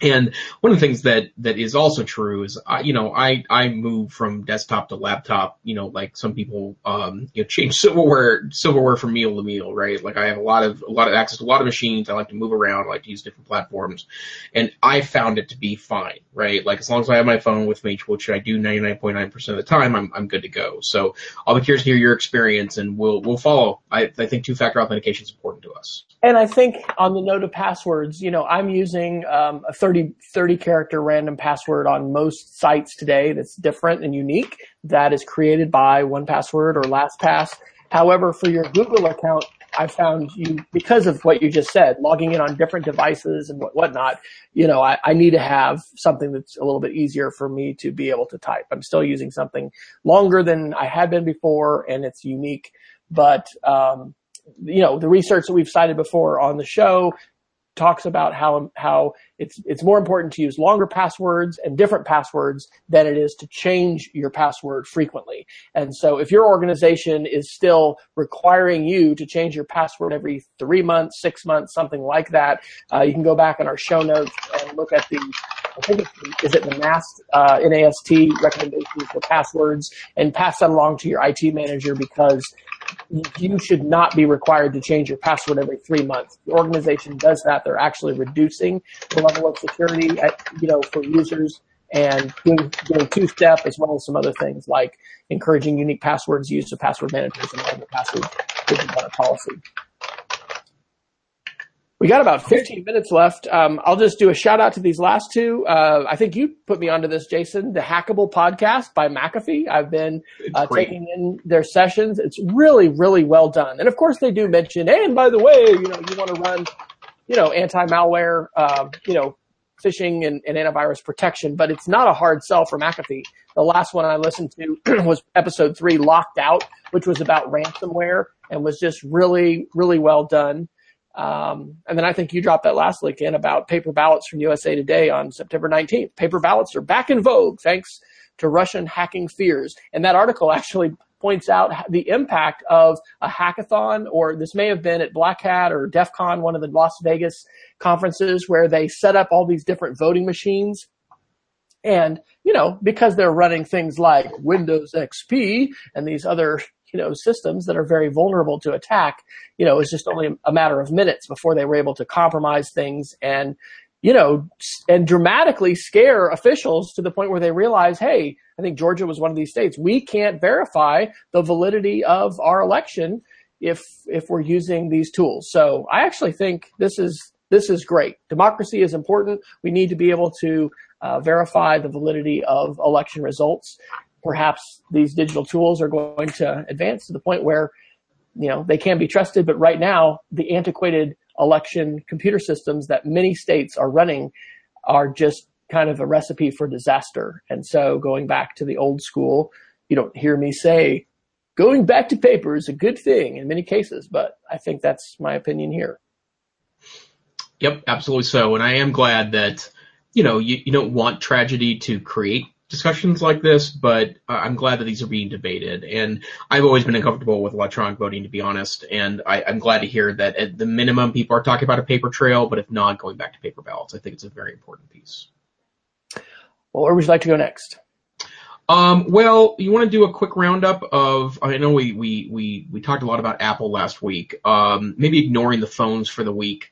and one of the things that, that is also true is, I, you know, I, I move from desktop to laptop, you know, like some people, um, you know, change silverware, silverware from meal to meal, right? Like I have a lot of, a lot of access to a lot of machines. I like to move around. I like to use different platforms and I found it to be fine, right? Like as long as I have my phone with me, which I do 99.9% of the time, I'm, I'm good to go. So I'll be curious to hear your experience and we'll, we'll follow. I, I think two-factor authentication is important to us. And I think on the note of passwords, you know, I'm using um, a 30, 30 character random password on most sites today that's different and unique that is created by 1Password or LastPass. However, for your Google account, I found you, because of what you just said, logging in on different devices and what, whatnot, you know, I, I need to have something that's a little bit easier for me to be able to type. I'm still using something longer than I had been before and it's unique, but, um, you know, the research that we've cited before on the show talks about how how it's it's more important to use longer passwords and different passwords than it is to change your password frequently. And so if your organization is still requiring you to change your password every three months, six months, something like that, uh, you can go back in our show notes and look at the I think it's, is it the NAST, uh, NAST recommendations for passwords and pass that along to your IT manager because you should not be required to change your password every three months. The organization does that. They're actually reducing the level of security at, you know, for users and doing, doing two-step as well as some other things like encouraging unique passwords, use of password managers and all password policy. We got about 15 minutes left. Um, I'll just do a shout out to these last two. Uh, I think you put me onto this, Jason, the Hackable podcast by McAfee. I've been uh, taking in their sessions. It's really, really well done. And of course, they do mention, and by the way, you know, you want to run, you know, anti-malware, uh, you know, phishing and, and, antivirus protection, but it's not a hard sell for McAfee. The last one I listened to was episode three, Locked Out, which was about ransomware and was just really, really well done. Um, and then I think you dropped that last link in about paper ballots from USA Today on September 19th. Paper ballots are back in vogue thanks to Russian hacking fears. And that article actually points out the impact of a hackathon, or this may have been at Black Hat or DEF CON, one of the Las Vegas conferences where they set up all these different voting machines. And, you know, because they're running things like Windows XP and these other you know, systems that are very vulnerable to attack, you know, it's just only a matter of minutes before they were able to compromise things and, you know, and dramatically scare officials to the point where they realize, hey, I think Georgia was one of these states. We can't verify the validity of our election if if we're using these tools. So I actually think this is this is great. Democracy is important. We need to be able to uh, verify the validity of election results perhaps these digital tools are going to advance to the point where, you know, they can be trusted. But right now, the antiquated election computer systems that many states are running are just kind of a recipe for disaster. And so going back to the old school, you don't hear me say going back to paper is a good thing in many cases, but I think that's my opinion here. Yep, absolutely so. And I am glad that, you know, you, you don't want tragedy to create discussions like this, but uh, I'm glad that these are being debated. And I've always been uncomfortable with electronic voting, to be honest. And I, am glad to hear that at the minimum, people are talking about a paper trail, but if not, going back to paper ballots. I think it's a very important piece. Well, where would you like to go next? Um, well, you want to do a quick roundup of, I know we, we, we, we talked a lot about Apple last week, um, maybe ignoring the phones for the week.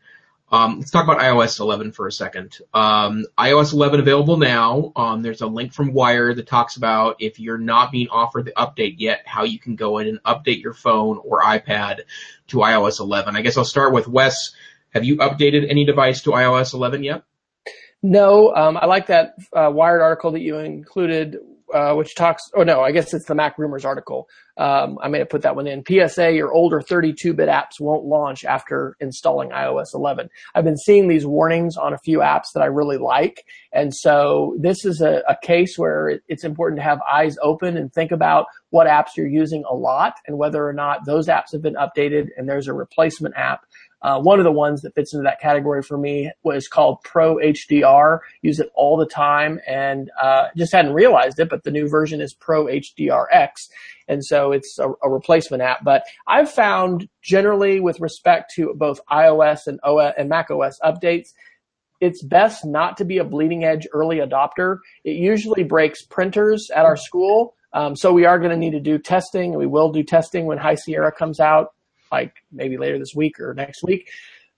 Um, let's talk about iOS 11 for a second. Um, iOS 11 available now. Um, there's a link from Wired that talks about if you're not being offered the update yet, how you can go in and update your phone or iPad to iOS 11. I guess I'll start with Wes. Have you updated any device to iOS 11 yet? No, um, I like that uh, Wired article that you included uh, which talks, oh no, I guess it's the MacRumors article. Um, I may have put that one in. PSA, your older 32-bit apps won't launch after installing iOS 11. I've been seeing these warnings on a few apps that I really like. And so this is a, a case where it, it's important to have eyes open and think about what apps you're using a lot and whether or not those apps have been updated and there's a replacement app uh, one of the ones that fits into that category for me was called Pro HDR. Use it all the time and uh, just hadn't realized it, but the new version is Pro HDRX. And so it's a, a, replacement app. But I've found generally with respect to both iOS and OS and Mac OS updates, it's best not to be a bleeding edge early adopter. It usually breaks printers at our school. Um, so we are going to need to do testing. We will do testing when High Sierra comes out like maybe later this week or next week.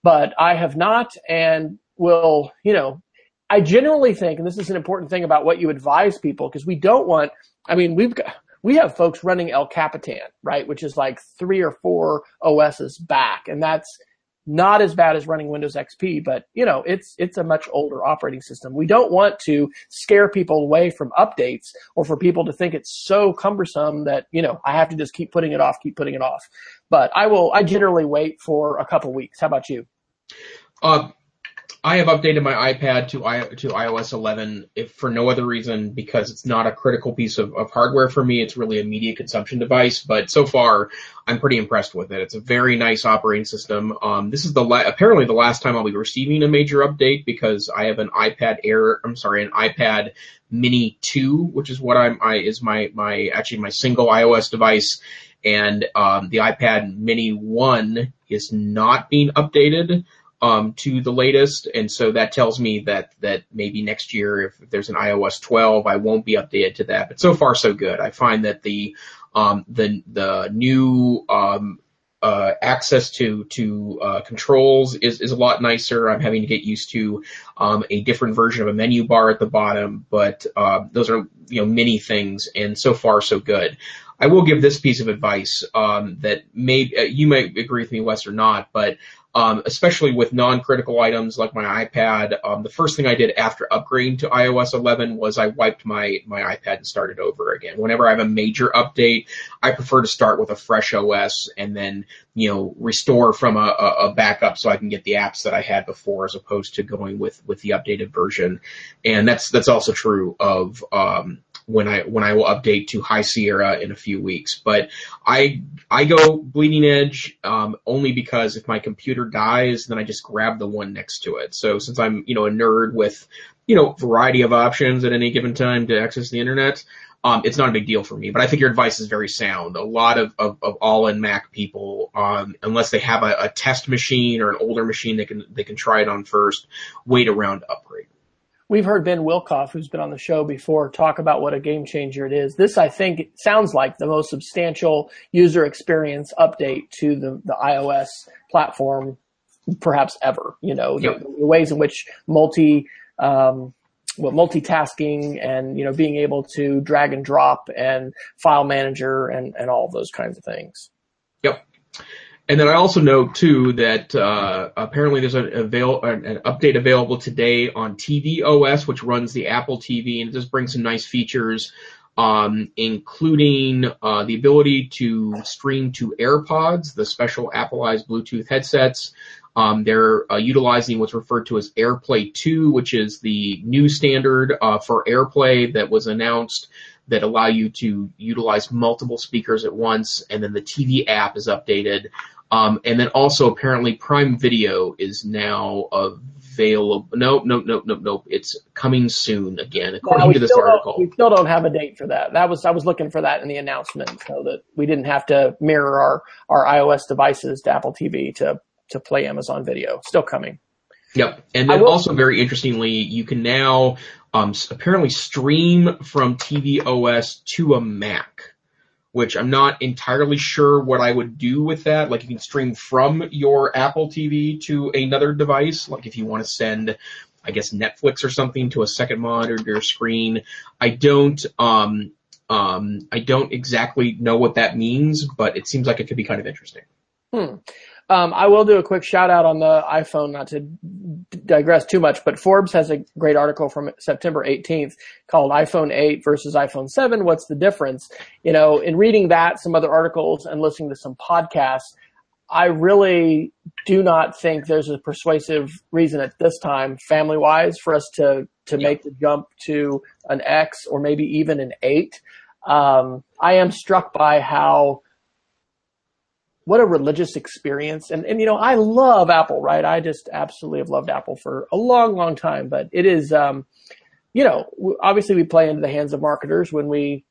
But I have not and will, you know, I generally think, and this is an important thing about what you advise people, because we don't want, I mean, we've got, we have folks running El Capitan, right? Which is like three or four OSs back. And that's, not as bad as running Windows XP, but you know, it's, it's a much older operating system. We don't want to scare people away from updates or for people to think it's so cumbersome that, you know, I have to just keep putting it off, keep putting it off. But I will, I generally wait for a couple weeks. How about you? Uh, I have updated my iPad to I, to iOS 11 if for no other reason because it's not a critical piece of, of hardware for me. It's really a media consumption device, but so far I'm pretty impressed with it. It's a very nice operating system. Um, this is the la- apparently the last time I'll be receiving a major update because I have an iPad Air. I'm sorry, an iPad Mini 2, which is what I'm I is my my actually my single iOS device, and um, the iPad Mini 1 is not being updated um, to the latest, and so that tells me that that maybe next year, if, there's an iOS 12, I won't be updated to that. But so far, so good. I find that the um, the the new um, uh, access to to uh, controls is is a lot nicer. I'm having to get used to um, a different version of a menu bar at the bottom, but uh, those are you know many things, and so far so good. I will give this piece of advice um, that may uh, you may agree with me, Wes, or not, but um, especially with non-critical items like my iPad. Um, the first thing I did after upgrading to iOS 11 was I wiped my my iPad and started over again. Whenever I have a major update, I prefer to start with a fresh OS and then you know restore from a, a backup so I can get the apps that I had before, as opposed to going with with the updated version. And that's that's also true of um, when I when I will update to High Sierra in a few weeks. But I I go bleeding edge um, only because if my computer dies, then I just grab the one next to it. So since I'm you know a nerd with you know variety of options at any given time to access the internet. Um, it's not a big deal for me, but I think your advice is very sound. A lot of, of, of all-in Mac people, um, unless they have a, a test machine or an older machine, they can they can try it on first. Wait around upgrade. We've heard Ben Wilkoff, who's been on the show before, talk about what a game changer it is. This, I think, sounds like the most substantial user experience update to the, the iOS platform perhaps ever. You know, yep. the, the, ways in which multi, um, well, multitasking and, you know, being able to drag and drop and file manager and, and all those kinds of things. Yep. And then I also know too that uh, apparently there's an, avail- an update available today on tvOS, which runs the Apple TV, and it does bring some nice features, um, including uh, the ability to stream to AirPods, the special Appleized Bluetooth headsets. Um, they're uh, utilizing what's referred to as AirPlay 2, which is the new standard uh, for AirPlay that was announced that allow you to utilize multiple speakers at once, and then the TV app is updated. Um, and then also apparently Prime Video is now available. Nope, nope, nope, nope, nope. It's coming soon again, according to this article. We still don't have a date for that. That was I was looking for that in the announcement, so that we didn't have to mirror our our iOS devices to Apple TV to to play Amazon Video. Still coming. Yep. And then also very interestingly, you can now um, apparently stream from tvOS to a Mac, which I'm not entirely sure what I would do with that. Like you can stream from your Apple TV to another device, like if you want to send I guess Netflix or something to a second monitor your screen. I don't um um I don't exactly know what that means, but it seems like it could be kind of interesting. Hmm. Um, I will do a quick shout out on the iPhone, not to digress too much, but Forbes has a great article from September 18th called iPhone 8 versus iPhone 7. What's the difference? You know, in reading that, some other articles and listening to some podcasts, I really do not think there's a persuasive reason at this time, family wise, for us to, to make the jump to an X or maybe even an 8. Um, I am struck by how what a religious experience. And, and, you know, I love Apple, right? I just absolutely have loved Apple for a long, long time, but it is, um, you know, obviously we play into the hands of marketers when we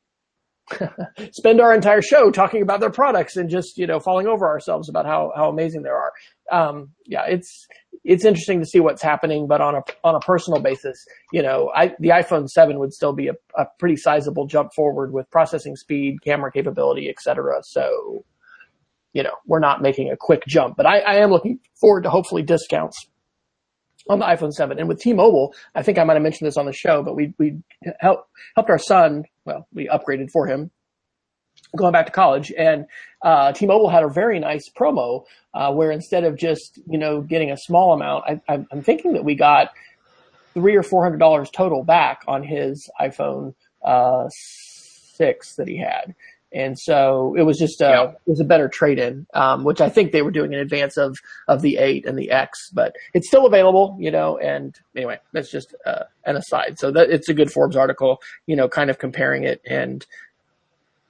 spend our entire show talking about their products and just, you know, falling over ourselves about how, how amazing they are. Um, yeah, it's, it's interesting to see what's happening, but on a, on a personal basis, you know, I, the iPhone 7 would still be a, a pretty sizable jump forward with processing speed, camera capability, et cetera. So, you know, we're not making a quick jump, but I, I am looking forward to hopefully discounts on the iPhone 7. And with T-Mobile, I think I might have mentioned this on the show, but we, we helped, helped our son, well, we upgraded for him going back to college and, uh, T-Mobile had a very nice promo, uh, where instead of just, you know, getting a small amount, I, I'm thinking that we got three or four hundred dollars total back on his iPhone, uh, six that he had. And so it was just a, yeah. it was a better trade in, um, which I think they were doing in advance of, of the eight and the X, but it's still available, you know, and anyway, that's just, uh, an aside. So that it's a good Forbes article, you know, kind of comparing it. And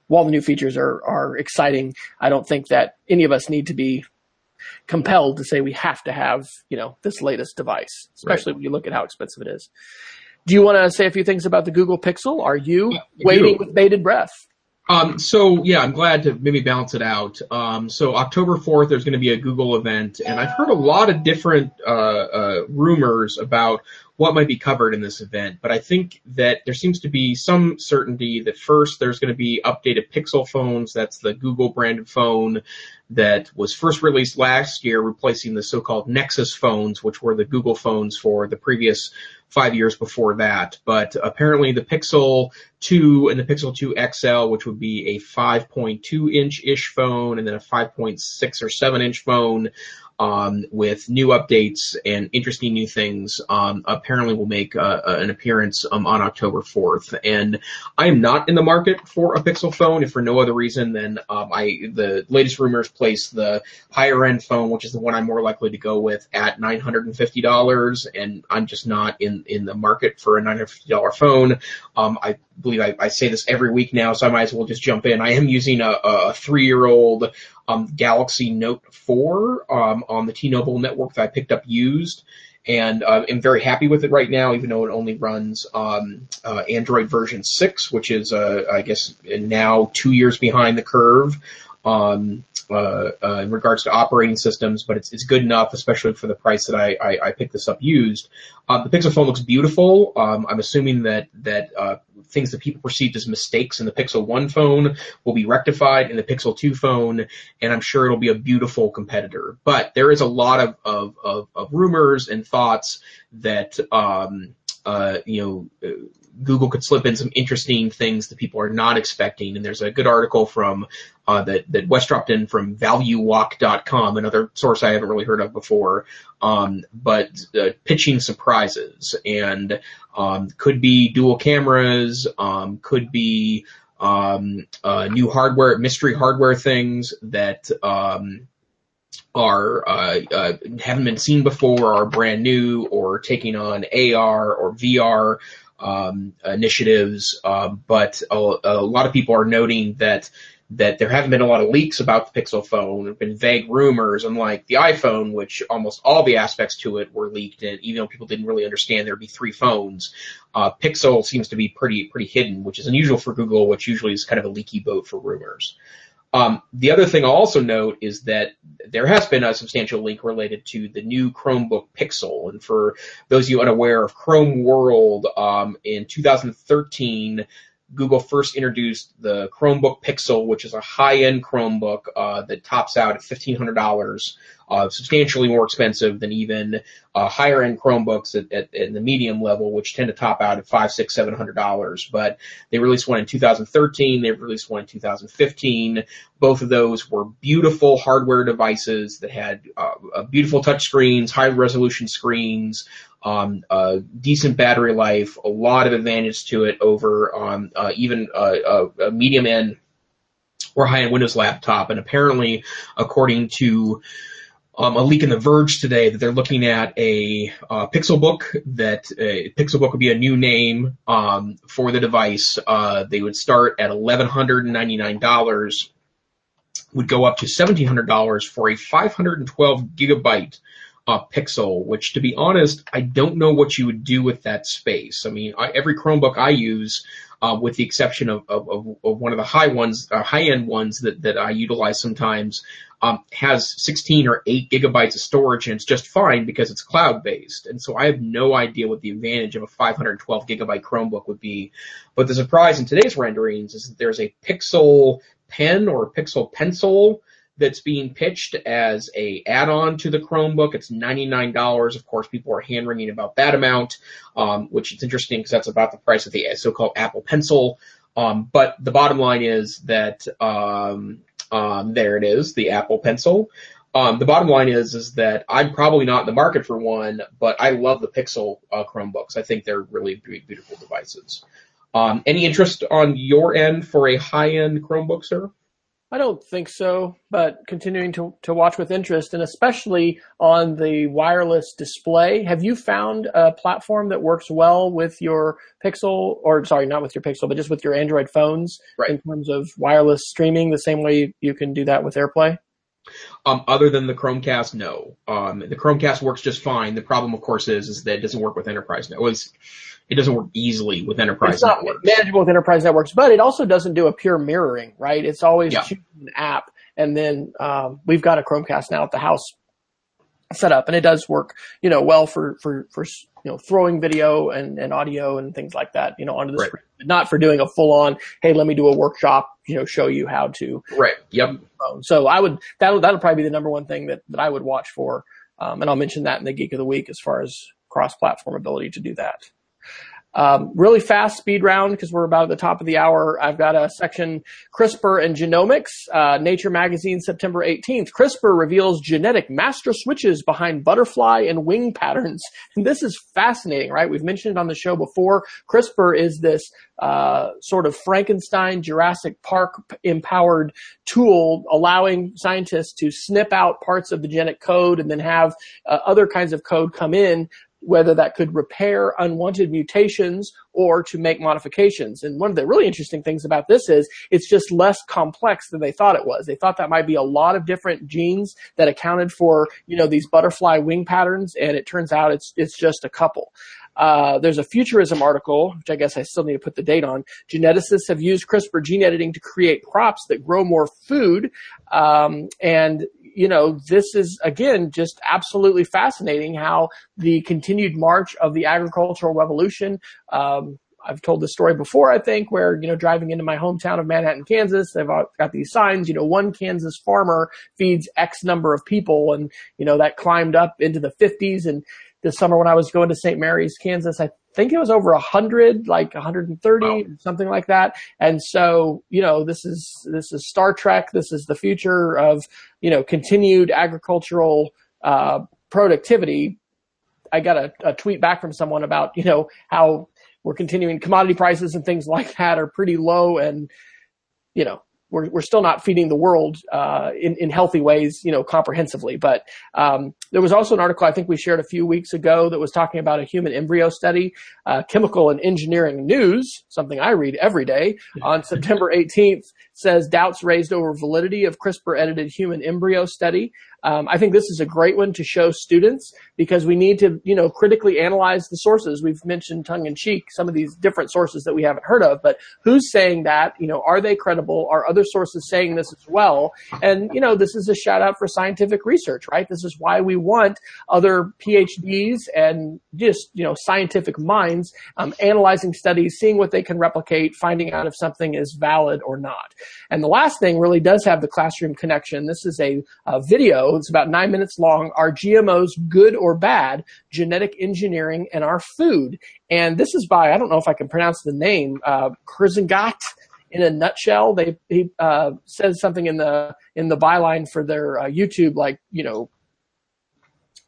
while the new features are, are exciting, I don't think that any of us need to be compelled to say we have to have, you know, this latest device, especially right. when you look at how expensive it is. Do you want to say a few things about the Google Pixel? Are you yeah, waiting with bated breath? Um, so yeah, I'm glad to maybe balance it out. Um, so October 4th, there's going to be a Google event, and I've heard a lot of different uh, uh, rumors about what might be covered in this event. But I think that there seems to be some certainty that first there's going to be updated Pixel phones. That's the Google branded phone that was first released last year, replacing the so-called Nexus phones, which were the Google phones for the previous five years before that. But apparently the Pixel 2 and the Pixel 2 XL, which would be a 5.2 inch ish phone and then a 5.6 or 7 inch phone, um, with new updates and interesting new things, um, apparently will make uh, uh an appearance um, on October 4th. And I am not in the market for a Pixel phone, if for no other reason than um, I the latest rumors place the higher end phone, which is the one I'm more likely to go with, at $950, and I'm just not in in the market for a $950 phone. Um, I believe I, I, say this every week now, so I might as well just jump in. I am using a, a three year old um, Galaxy Note 4 um, on the T-Mobile network that I picked up used, and uh, am very happy with it right now, even though it only runs um, uh, Android version 6, which is, uh, I guess, now two years behind the curve um, uh, uh, in regards to operating systems, but it's, it's good enough, especially for the price that I, I, I picked this up used. Uh, the Pixel phone looks beautiful. Um, I'm assuming that that uh, things that people perceived as mistakes in the Pixel 1 phone will be rectified in the Pixel 2 phone, and I'm sure it'll be a beautiful competitor. But there is a lot of, of, of, of rumors and thoughts that, um, uh, you know, Google could slip in some interesting things that people are not expecting. And there's a good article from uh, that that Wes dropped in from ValueWalk.com, another source I haven't really heard of before, um, but uh, pitching surprises and um, could be dual cameras, um, could be um, uh, new hardware, mystery hardware things that um, are uh, uh, haven't been seen before, are brand new, or taking on AR or VR um, initiatives. Um, but a, a, lot of people are noting that that there haven't been a lot of leaks about the Pixel phone. There have been vague rumors, unlike the iPhone, which almost all the aspects to it were leaked, and even though people didn't really understand there'd be three phones, uh, Pixel seems to be pretty pretty hidden, which is unusual for Google, which usually is kind of a leaky boat for rumors. Um, the other thing I'll also note is that there has been a substantial link related to the new Chromebook Pixel. And for those of you unaware of Chrome World, um, in 2013, Google first introduced the Chromebook Pixel, which is a high-end Chromebook uh, that tops out at $1,500, uh, substantially more expensive than even uh, higher-end Chromebooks at, at, at, the medium level, which tend to top out at five, six, seven hundred dollars. But they released one in 2013. They released one in 2015. Both of those were beautiful hardware devices that had uh, beautiful touch screens, high-resolution screens um, uh, decent battery life, a lot of advantage to it over um, uh, even uh, a medium end or high end Windows laptop. And apparently, according to um, a leak in The Verge today, that they're looking at a uh, Pixelbook. That uh, Pixelbook would be a new name um, for the device. Uh, they would start at eleven hundred and ninety nine dollars. Would go up to seventeen hundred dollars for a five hundred and twelve gigabyte uh, Pixel, which to be honest, I don't know what you would do with that space. I mean, I, every Chromebook I use, uh, with the exception of, of, of, one of the high ones, uh, high end ones that, that I utilize sometimes, um, has 16 or 8 gigabytes of storage and it's just fine because it's cloud based. And so I have no idea what the advantage of a 512 gigabyte Chromebook would be. But the surprise in today's renderings is that there's a Pixel pen or Pixel pencil that's being pitched as a add-on to the Chromebook. It's $99. Of course, people are hand wringing about that amount, um, which is interesting because that's about the price of the so-called Apple Pencil. Um, but the bottom line is that um, um there it is, the Apple Pencil. Um, the bottom line is is that I'm probably not in the market for one, but I love the Pixel uh, Chromebooks. I think they're really beautiful devices. Um, any interest on your end for a high-end Chromebook, sir? I don't think so, but continuing to, to watch with interest and especially on the wireless display. Have you found a platform that works well with your Pixel or sorry, not with your Pixel, but just with your Android phones right. in terms of wireless streaming the same way you can do that with AirPlay? Um, other than the Chromecast, no. Um, the Chromecast works just fine. The problem, of course, is, is that it doesn't work with enterprise. Was, it doesn't work easily with enterprise it's not networks. manageable with enterprise networks, but it also doesn't do a pure mirroring, right? It's always yeah. an app, and then um, we've got a Chromecast now at the house set up, and it does work, you know, well for for for you know throwing video and and audio and things like that, you know, onto the right. screen, but not for doing a full on. Hey, let me do a workshop, you know, show you how to. Right. Yep. So I would that'll that'll probably be the number one thing that that I would watch for, um, and I'll mention that in the Geek of the Week as far as cross platform ability to do that. Um, really fast speed round because we're about at the top of the hour. I've got a section CRISPR and genomics. Uh, Nature magazine, September 18th. CRISPR reveals genetic master switches behind butterfly and wing patterns. And this is fascinating, right? We've mentioned it on the show before. CRISPR is this uh, sort of Frankenstein Jurassic Park empowered tool, allowing scientists to snip out parts of the genetic code and then have uh, other kinds of code come in whether that could repair unwanted mutations or to make modifications. And one of the really interesting things about this is it's just less complex than they thought it was. They thought that might be a lot of different genes that accounted for, you know, these butterfly wing patterns, and it turns out it's it's just a couple. Uh, there's a futurism article, which I guess I still need to put the date on. Geneticists have used CRISPR gene editing to create crops that grow more food. Um, and you know, this is again just absolutely fascinating how the continued march of the agricultural revolution. Um, I've told this story before, I think, where, you know, driving into my hometown of Manhattan, Kansas, they've got these signs, you know, one Kansas farmer feeds X number of people. And, you know, that climbed up into the 50s. And this summer when I was going to St. Mary's, Kansas, I think it was over a 100, like 130, wow. something like that. And so, you know, this is, this is Star Trek. This is the future of, you know, continued agricultural, uh, productivity. I got a, a tweet back from someone about, you know, how we're continuing commodity prices and things like that are pretty low and, you know, we're, we're still not feeding the world uh, in, in healthy ways, you know, comprehensively. But um, there was also an article I think we shared a few weeks ago that was talking about a human embryo study, uh, Chemical and Engineering News, something I read every day, on September 18th says doubts raised over validity of CRISPR edited human embryo study. Um, I think this is a great one to show students because we need to, you know, critically analyze the sources. We've mentioned tongue in cheek some of these different sources that we haven't heard of, but who's saying that? You know, are they credible? Are other sources saying this as well. And, you know, this is a shout out for scientific research, right? This is why we want other PhDs and just, you know, scientific minds um, analyzing studies, seeing what they can replicate, finding out if something is valid or not. And the last thing really does have the classroom connection. This is a, a video. It's about nine minutes long. Are GMOs good or bad? Genetic engineering and our food. And this is by, I don't know if I can pronounce the name, uh, Kurzengat in a nutshell. They, he, uh, says something in the, in the byline for their uh, YouTube, like, you know,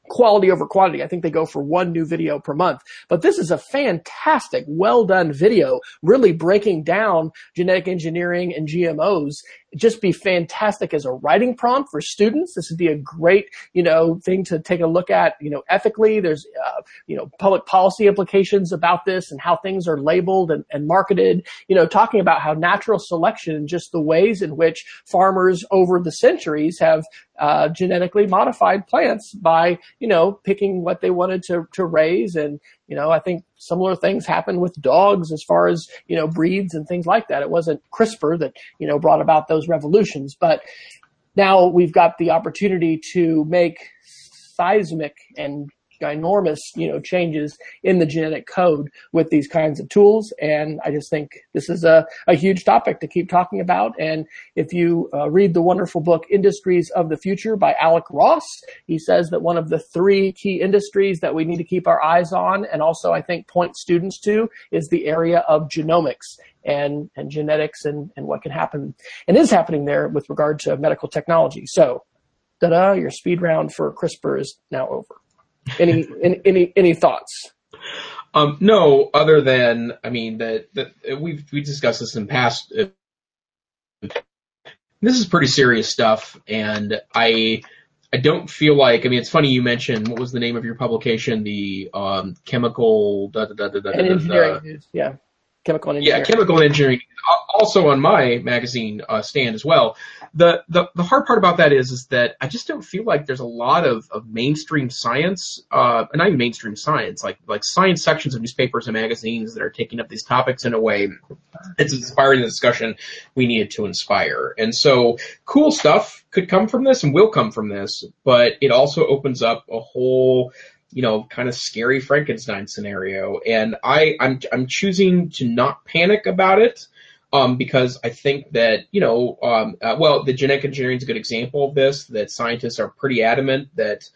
quality over quantity. I think they go for one new video per month. But this is a fantastic, well done video, really breaking down genetic engineering and GMOs just be fantastic as a writing prompt for students. This would be a great, you know, thing to take a look at, you know, ethically. There's, uh, you know, public policy implications about this and how things are labeled and, and marketed, you know, talking about how natural selection and just the ways in which farmers over the centuries have uh, genetically modified plants by, you know, picking what they wanted to, to raise and, you know, I think similar things happen with dogs as far as, you know, breeds and things like that. It wasn't CRISPR that, you know, brought about those revolutions, but now we've got the opportunity to make seismic and enormous, you know, changes in the genetic code with these kinds of tools. And I just think this is a, a huge topic to keep talking about. And if you uh, read the wonderful book Industries of the Future by Alec Ross, he says that one of the three key industries that we need to keep our eyes on and also I think point students to is the area of genomics and, and genetics and, and what can happen and is happening there with regard to medical technology. So, da-da, your speed round for CRISPR is now over. Any any any, thoughts? Um, no, other than I mean that that we've we discussed this in past. Uh, this is pretty serious stuff, and I I don't feel like I mean it's funny you mentioned what was the name of your publication the um, chemical da, da, da, da, da, and engineering news yeah chemical and engineering. Yeah, chemical engineering. Also on my magazine uh, stand as well. The, the the hard part about that is is that I just don't feel like there's a lot of, of mainstream science, uh, and not mainstream science, like like science sections of newspapers and magazines that are taking up these topics in a way it's inspiring the discussion we needed to inspire. And so cool stuff could come from this and will come from this, but it also opens up a whole you know, kind of scary Frankenstein scenario. And I, I'm, I'm choosing to not panic about it. Um, because I think that, you know, um, uh, well, the genetic engineering is a good example of this, that scientists are pretty adamant that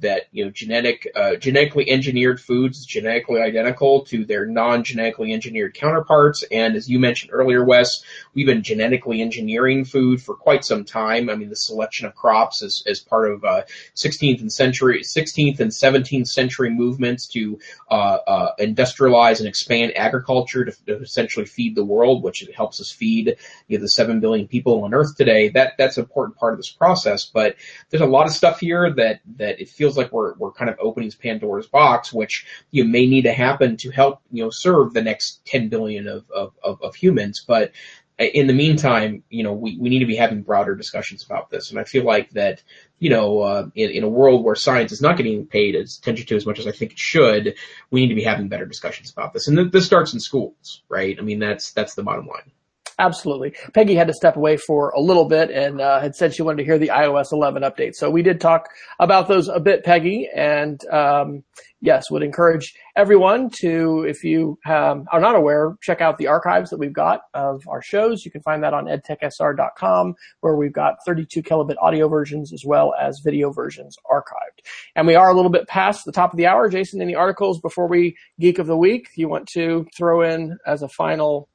that you know genetic uh, genetically engineered foods genetically identical to their non-genetically engineered counterparts. And as you mentioned earlier, Wes, we've been genetically engineering food for quite some time. I mean, the selection of crops is as part of uh, 16th and century, 16th and 17th century movements to uh, uh, industrialize and expand agriculture to, to, essentially feed the world, which helps us feed you know, the seven billion people on Earth today. That that's an important part of this process. But there's a lot of stuff here that that it feels feels like we're we're kind of opening Pandora's box, which you may need to happen to help you know serve the next 10 billion of of, of, of humans. But in the meantime, you know, we, we need to be having broader discussions about this. And I feel like that, you know, uh, in, in a world where science is not getting paid as attention to as much as I think it should, we need to be having better discussions about this. And th- this starts in schools, right? I mean, that's, that's the bottom line. Absolutely. Peggy had to step away for a little bit and uh, had said she wanted to hear the iOS 11 update. So we did talk about those a bit, Peggy, and um, yes, would encourage everyone to, if you um, are not aware, check out the archives that we've got of our shows. You can find that on edtechsr.com, where we've got 32 kilobit audio versions as well as video versions archived. And we are a little bit past the top of the hour. Jason, any articles before we geek of the week you want to throw in as a final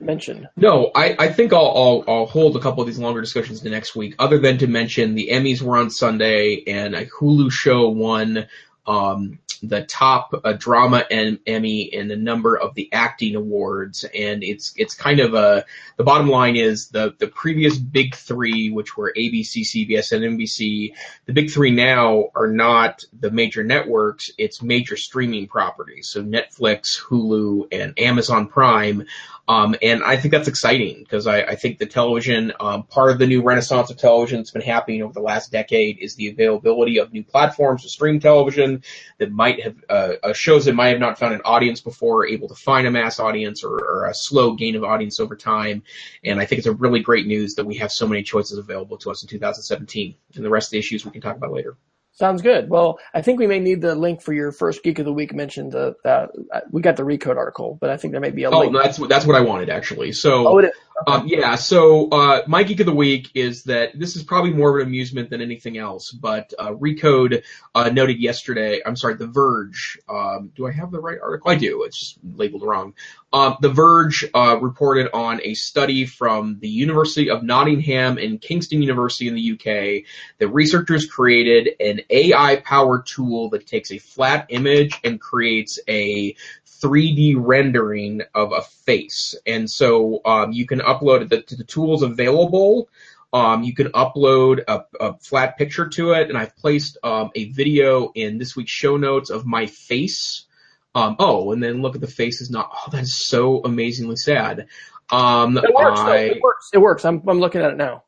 mention? No, I, I think I'll, I'll, I'll hold a couple of these longer discussions to next week. Other than to mention the Emmys were on Sunday and a Hulu show won um, the top uh, drama and Emmy and a number of the acting awards, and it's it's kind of a the bottom line is the the previous big three, which were ABC, CBS, and NBC. The big three now are not the major networks; it's major streaming properties. So Netflix, Hulu, and Amazon Prime Um, and I think that's exciting because I, I, think the television, um, part of the new renaissance of television that's been happening over the last decade is the availability of new platforms to stream television that might have, uh, uh, shows that might have not found an audience before able to find a mass audience or, or a slow gain of audience over time. And I think it's a really great news that we have so many choices available to us in 2017 and the rest of the issues we can talk about later. Sounds good. Well, I think we may need the link for your first Geek of the Week mentioned. Uh, uh, we got the Recode article, but I think there may be a oh, link. Oh, that's that's what I wanted actually. So, oh, it is. Okay. Um, yeah. So, uh, my Geek of the Week is that this is probably more of an amusement than anything else. But uh, Recode uh, noted yesterday. I'm sorry, The Verge. Um, do I have the right article? I do. It's just labeled wrong. Um, the Verge uh, reported on a study from the University of Nottingham and Kingston University in the UK The researchers created an AI powered tool that takes a flat image and creates a 3D rendering of a face. And so um, you can upload the, the tools available. Um, you can upload a, a, flat picture to it, and I've placed um, a video in this week's show notes of my face um, oh, and then look at the face is not. Oh, that's so amazingly sad. Um, it works. I, it works. It works. I'm I'm looking at it now.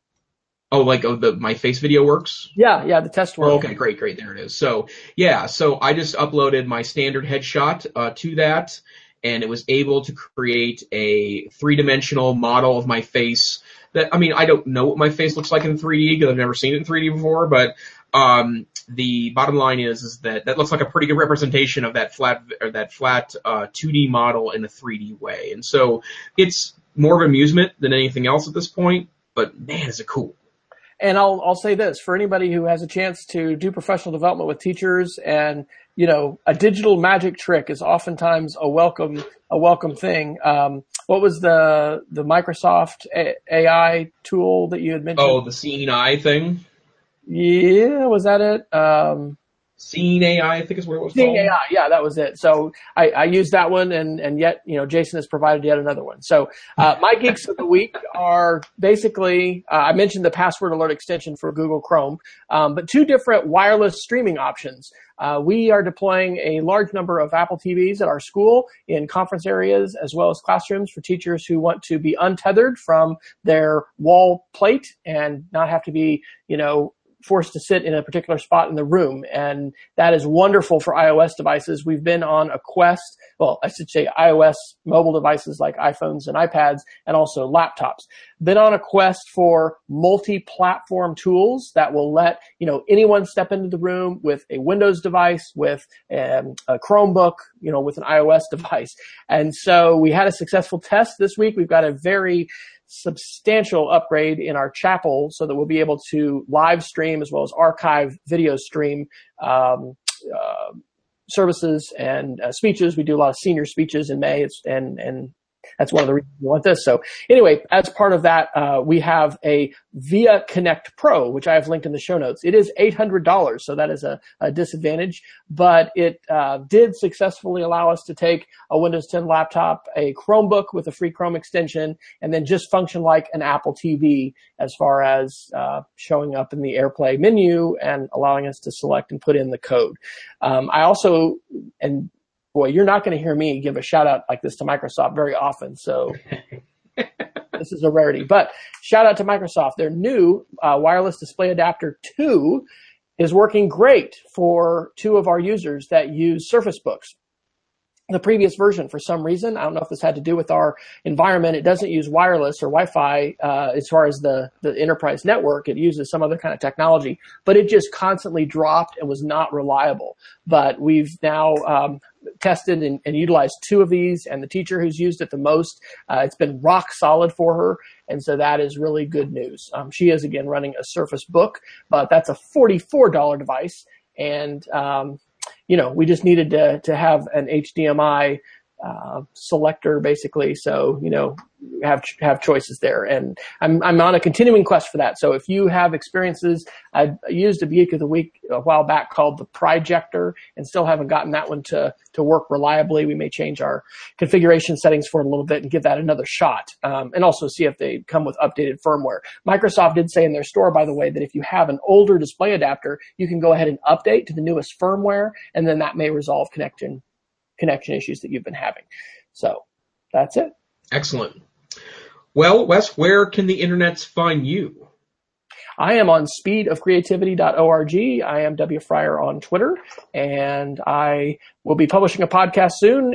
Oh, like oh, the my face video works. Yeah, yeah, the test works. Oh, okay, great, great. There it is. So yeah, so I just uploaded my standard headshot uh, to that, and it was able to create a three dimensional model of my face. That I mean, I don't know what my face looks like in 3D because I've never seen it in 3D before, but um, the bottom line is, is that that looks like a pretty good representation of that flat or that flat uh, 2D model in a 3D way. And so it's more of amusement than anything else at this point. But man, is it cool! And I'll I'll say this for anybody who has a chance to do professional development with teachers, and you know, a digital magic trick is oftentimes a welcome a welcome thing. Um, what was the the Microsoft AI tool that you had mentioned? Oh, the Seeing Eye thing. Yeah, was that it? Um, Seeing AI, I think is what it was Seeing called. AI, yeah, that was it. So I, I used that one, and and yet you know Jason has provided yet another one. So uh, my geeks of the week are basically uh, I mentioned the password alert extension for Google Chrome, um, but two different wireless streaming options. Uh, we are deploying a large number of Apple TVs at our school in conference areas as well as classrooms for teachers who want to be untethered from their wall plate and not have to be, you know, forced to sit in a particular spot in the room. And that is wonderful for iOS devices. We've been on a Quest, well, I should say iOS mobile devices like iPhones and iPads and also laptops. Been on a quest for multi-platform tools that will let, you know, anyone step into the room with a Windows device, with um, a Chromebook, you know, with an iOS device. And so we had a successful test this week. We've got a very substantial upgrade in our chapel so that we'll be able to live stream as well as archive video stream um, uh, services and uh, speeches. We do a lot of senior speeches in May, and and that's one of the reasons we want this. So anyway, as part of that, uh, we have a Via Connect Pro, which I have linked in the show notes. It is $800, so that is a, a disadvantage, but it uh, did successfully allow us to take a Windows 10 laptop, a Chromebook with a free Chrome extension, and then just function like an Apple TV as far as uh, showing up in the AirPlay menu and allowing us to select and put in the code. Um, I also, and boy, you're not going to hear me give a shout out like this to Microsoft very often. So this is a rarity. But shout out to Microsoft. Their new uh, wireless display adapter 2 is working great for two of our users that use Surface Books the previous version for some reason. I don't know if this had to do with our environment. It doesn't use wireless or Wi-Fi uh, as far as the the enterprise network. It uses some other kind of technology, but it just constantly dropped and was not reliable. But we've now um, tested and, and, utilized two of these, and the teacher who's used it the most, uh, it's been rock solid for her, and so that is really good news. Um, she is again running a Surface Book, but that's a forty-four dollar device, and um, you know, we just needed to, to have an HDMI uh, selector basically. So, you know, have, have choices there. And I'm, I'm on a continuing quest for that. So if you have experiences, I used a Geek of the Week a while back called the Projector and still haven't gotten that one to, to work reliably. We may change our configuration settings for it a little bit and give that another shot. Um, and also see if they come with updated firmware. Microsoft did say in their store, by the way, that if you have an older display adapter, you can go ahead and update to the newest firmware and then that may resolve connection connection issues that you've been having. So that's it. Excellent. Well, Wes, where can the internets find you? I am on speedofcreativity.org. I am W. Fryer on Twitter, and I will be publishing a podcast soon,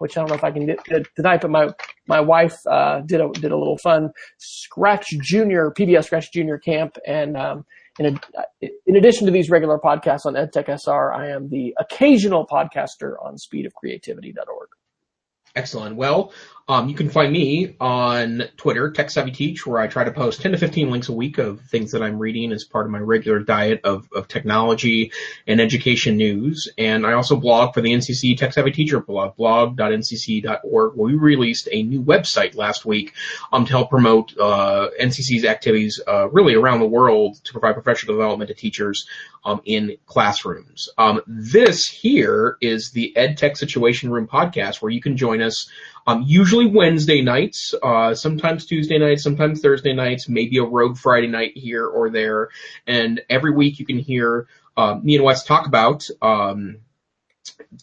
which I don't know if I can get tonight, but my, my wife, uh, did a, did a little fun Scratch Junior, PBS Scratch Junior camp. And, um, in, a, uh, in addition to these regular podcasts on EdTech SR, I am the occasional podcaster on speedofcreativity.org. Excellent. Well, um, you can find me on Twitter, Tech Savvy Teach, where I try to post 10 to 15 links a week of things that I'm reading as part of my regular diet of, of technology and education news. And I also blog for the NCC Tech Savvy Teacher blog, blog.ncc.org, where we released a new website last week um, to help promote uh, NCC's activities uh, really around the world to provide professional development to teachers um, in classrooms. Um, this here is the EdTech Situation Room podcast, where you can join us um, usually Wednesday nights, uh, sometimes Tuesday nights, sometimes Thursday nights, maybe a rogue Friday night here or there. And every week you can hear uh, me and Wes talk about um,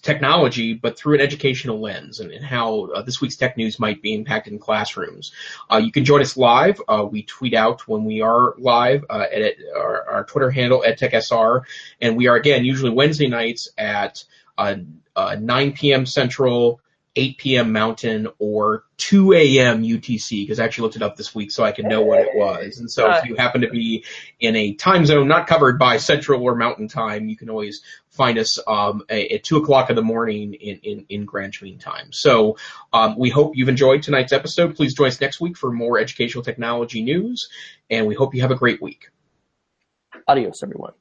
technology, but through an educational lens and, and how uh, this week's tech news might be impacted in classrooms. Uh, you can join us live. Uh, we tweet out when we are live uh, at, at our, our, Twitter handle, EdTechSR, and we are again usually Wednesday nights at uh, uh, 9 p.m. Central, 8 p.m. Mountain or 2 a.m. UTC because I actually looked it up this week so I could know what it was. And so if you happen to be in a time zone not covered by Central or Mountain time, you can always find us um, at 2 o'clock in the morning in, in, in Greenwich Mean Time. So um, we hope you've enjoyed tonight's episode. Please join us next week for more educational technology news, and we hope you have a great week. Adios, everyone.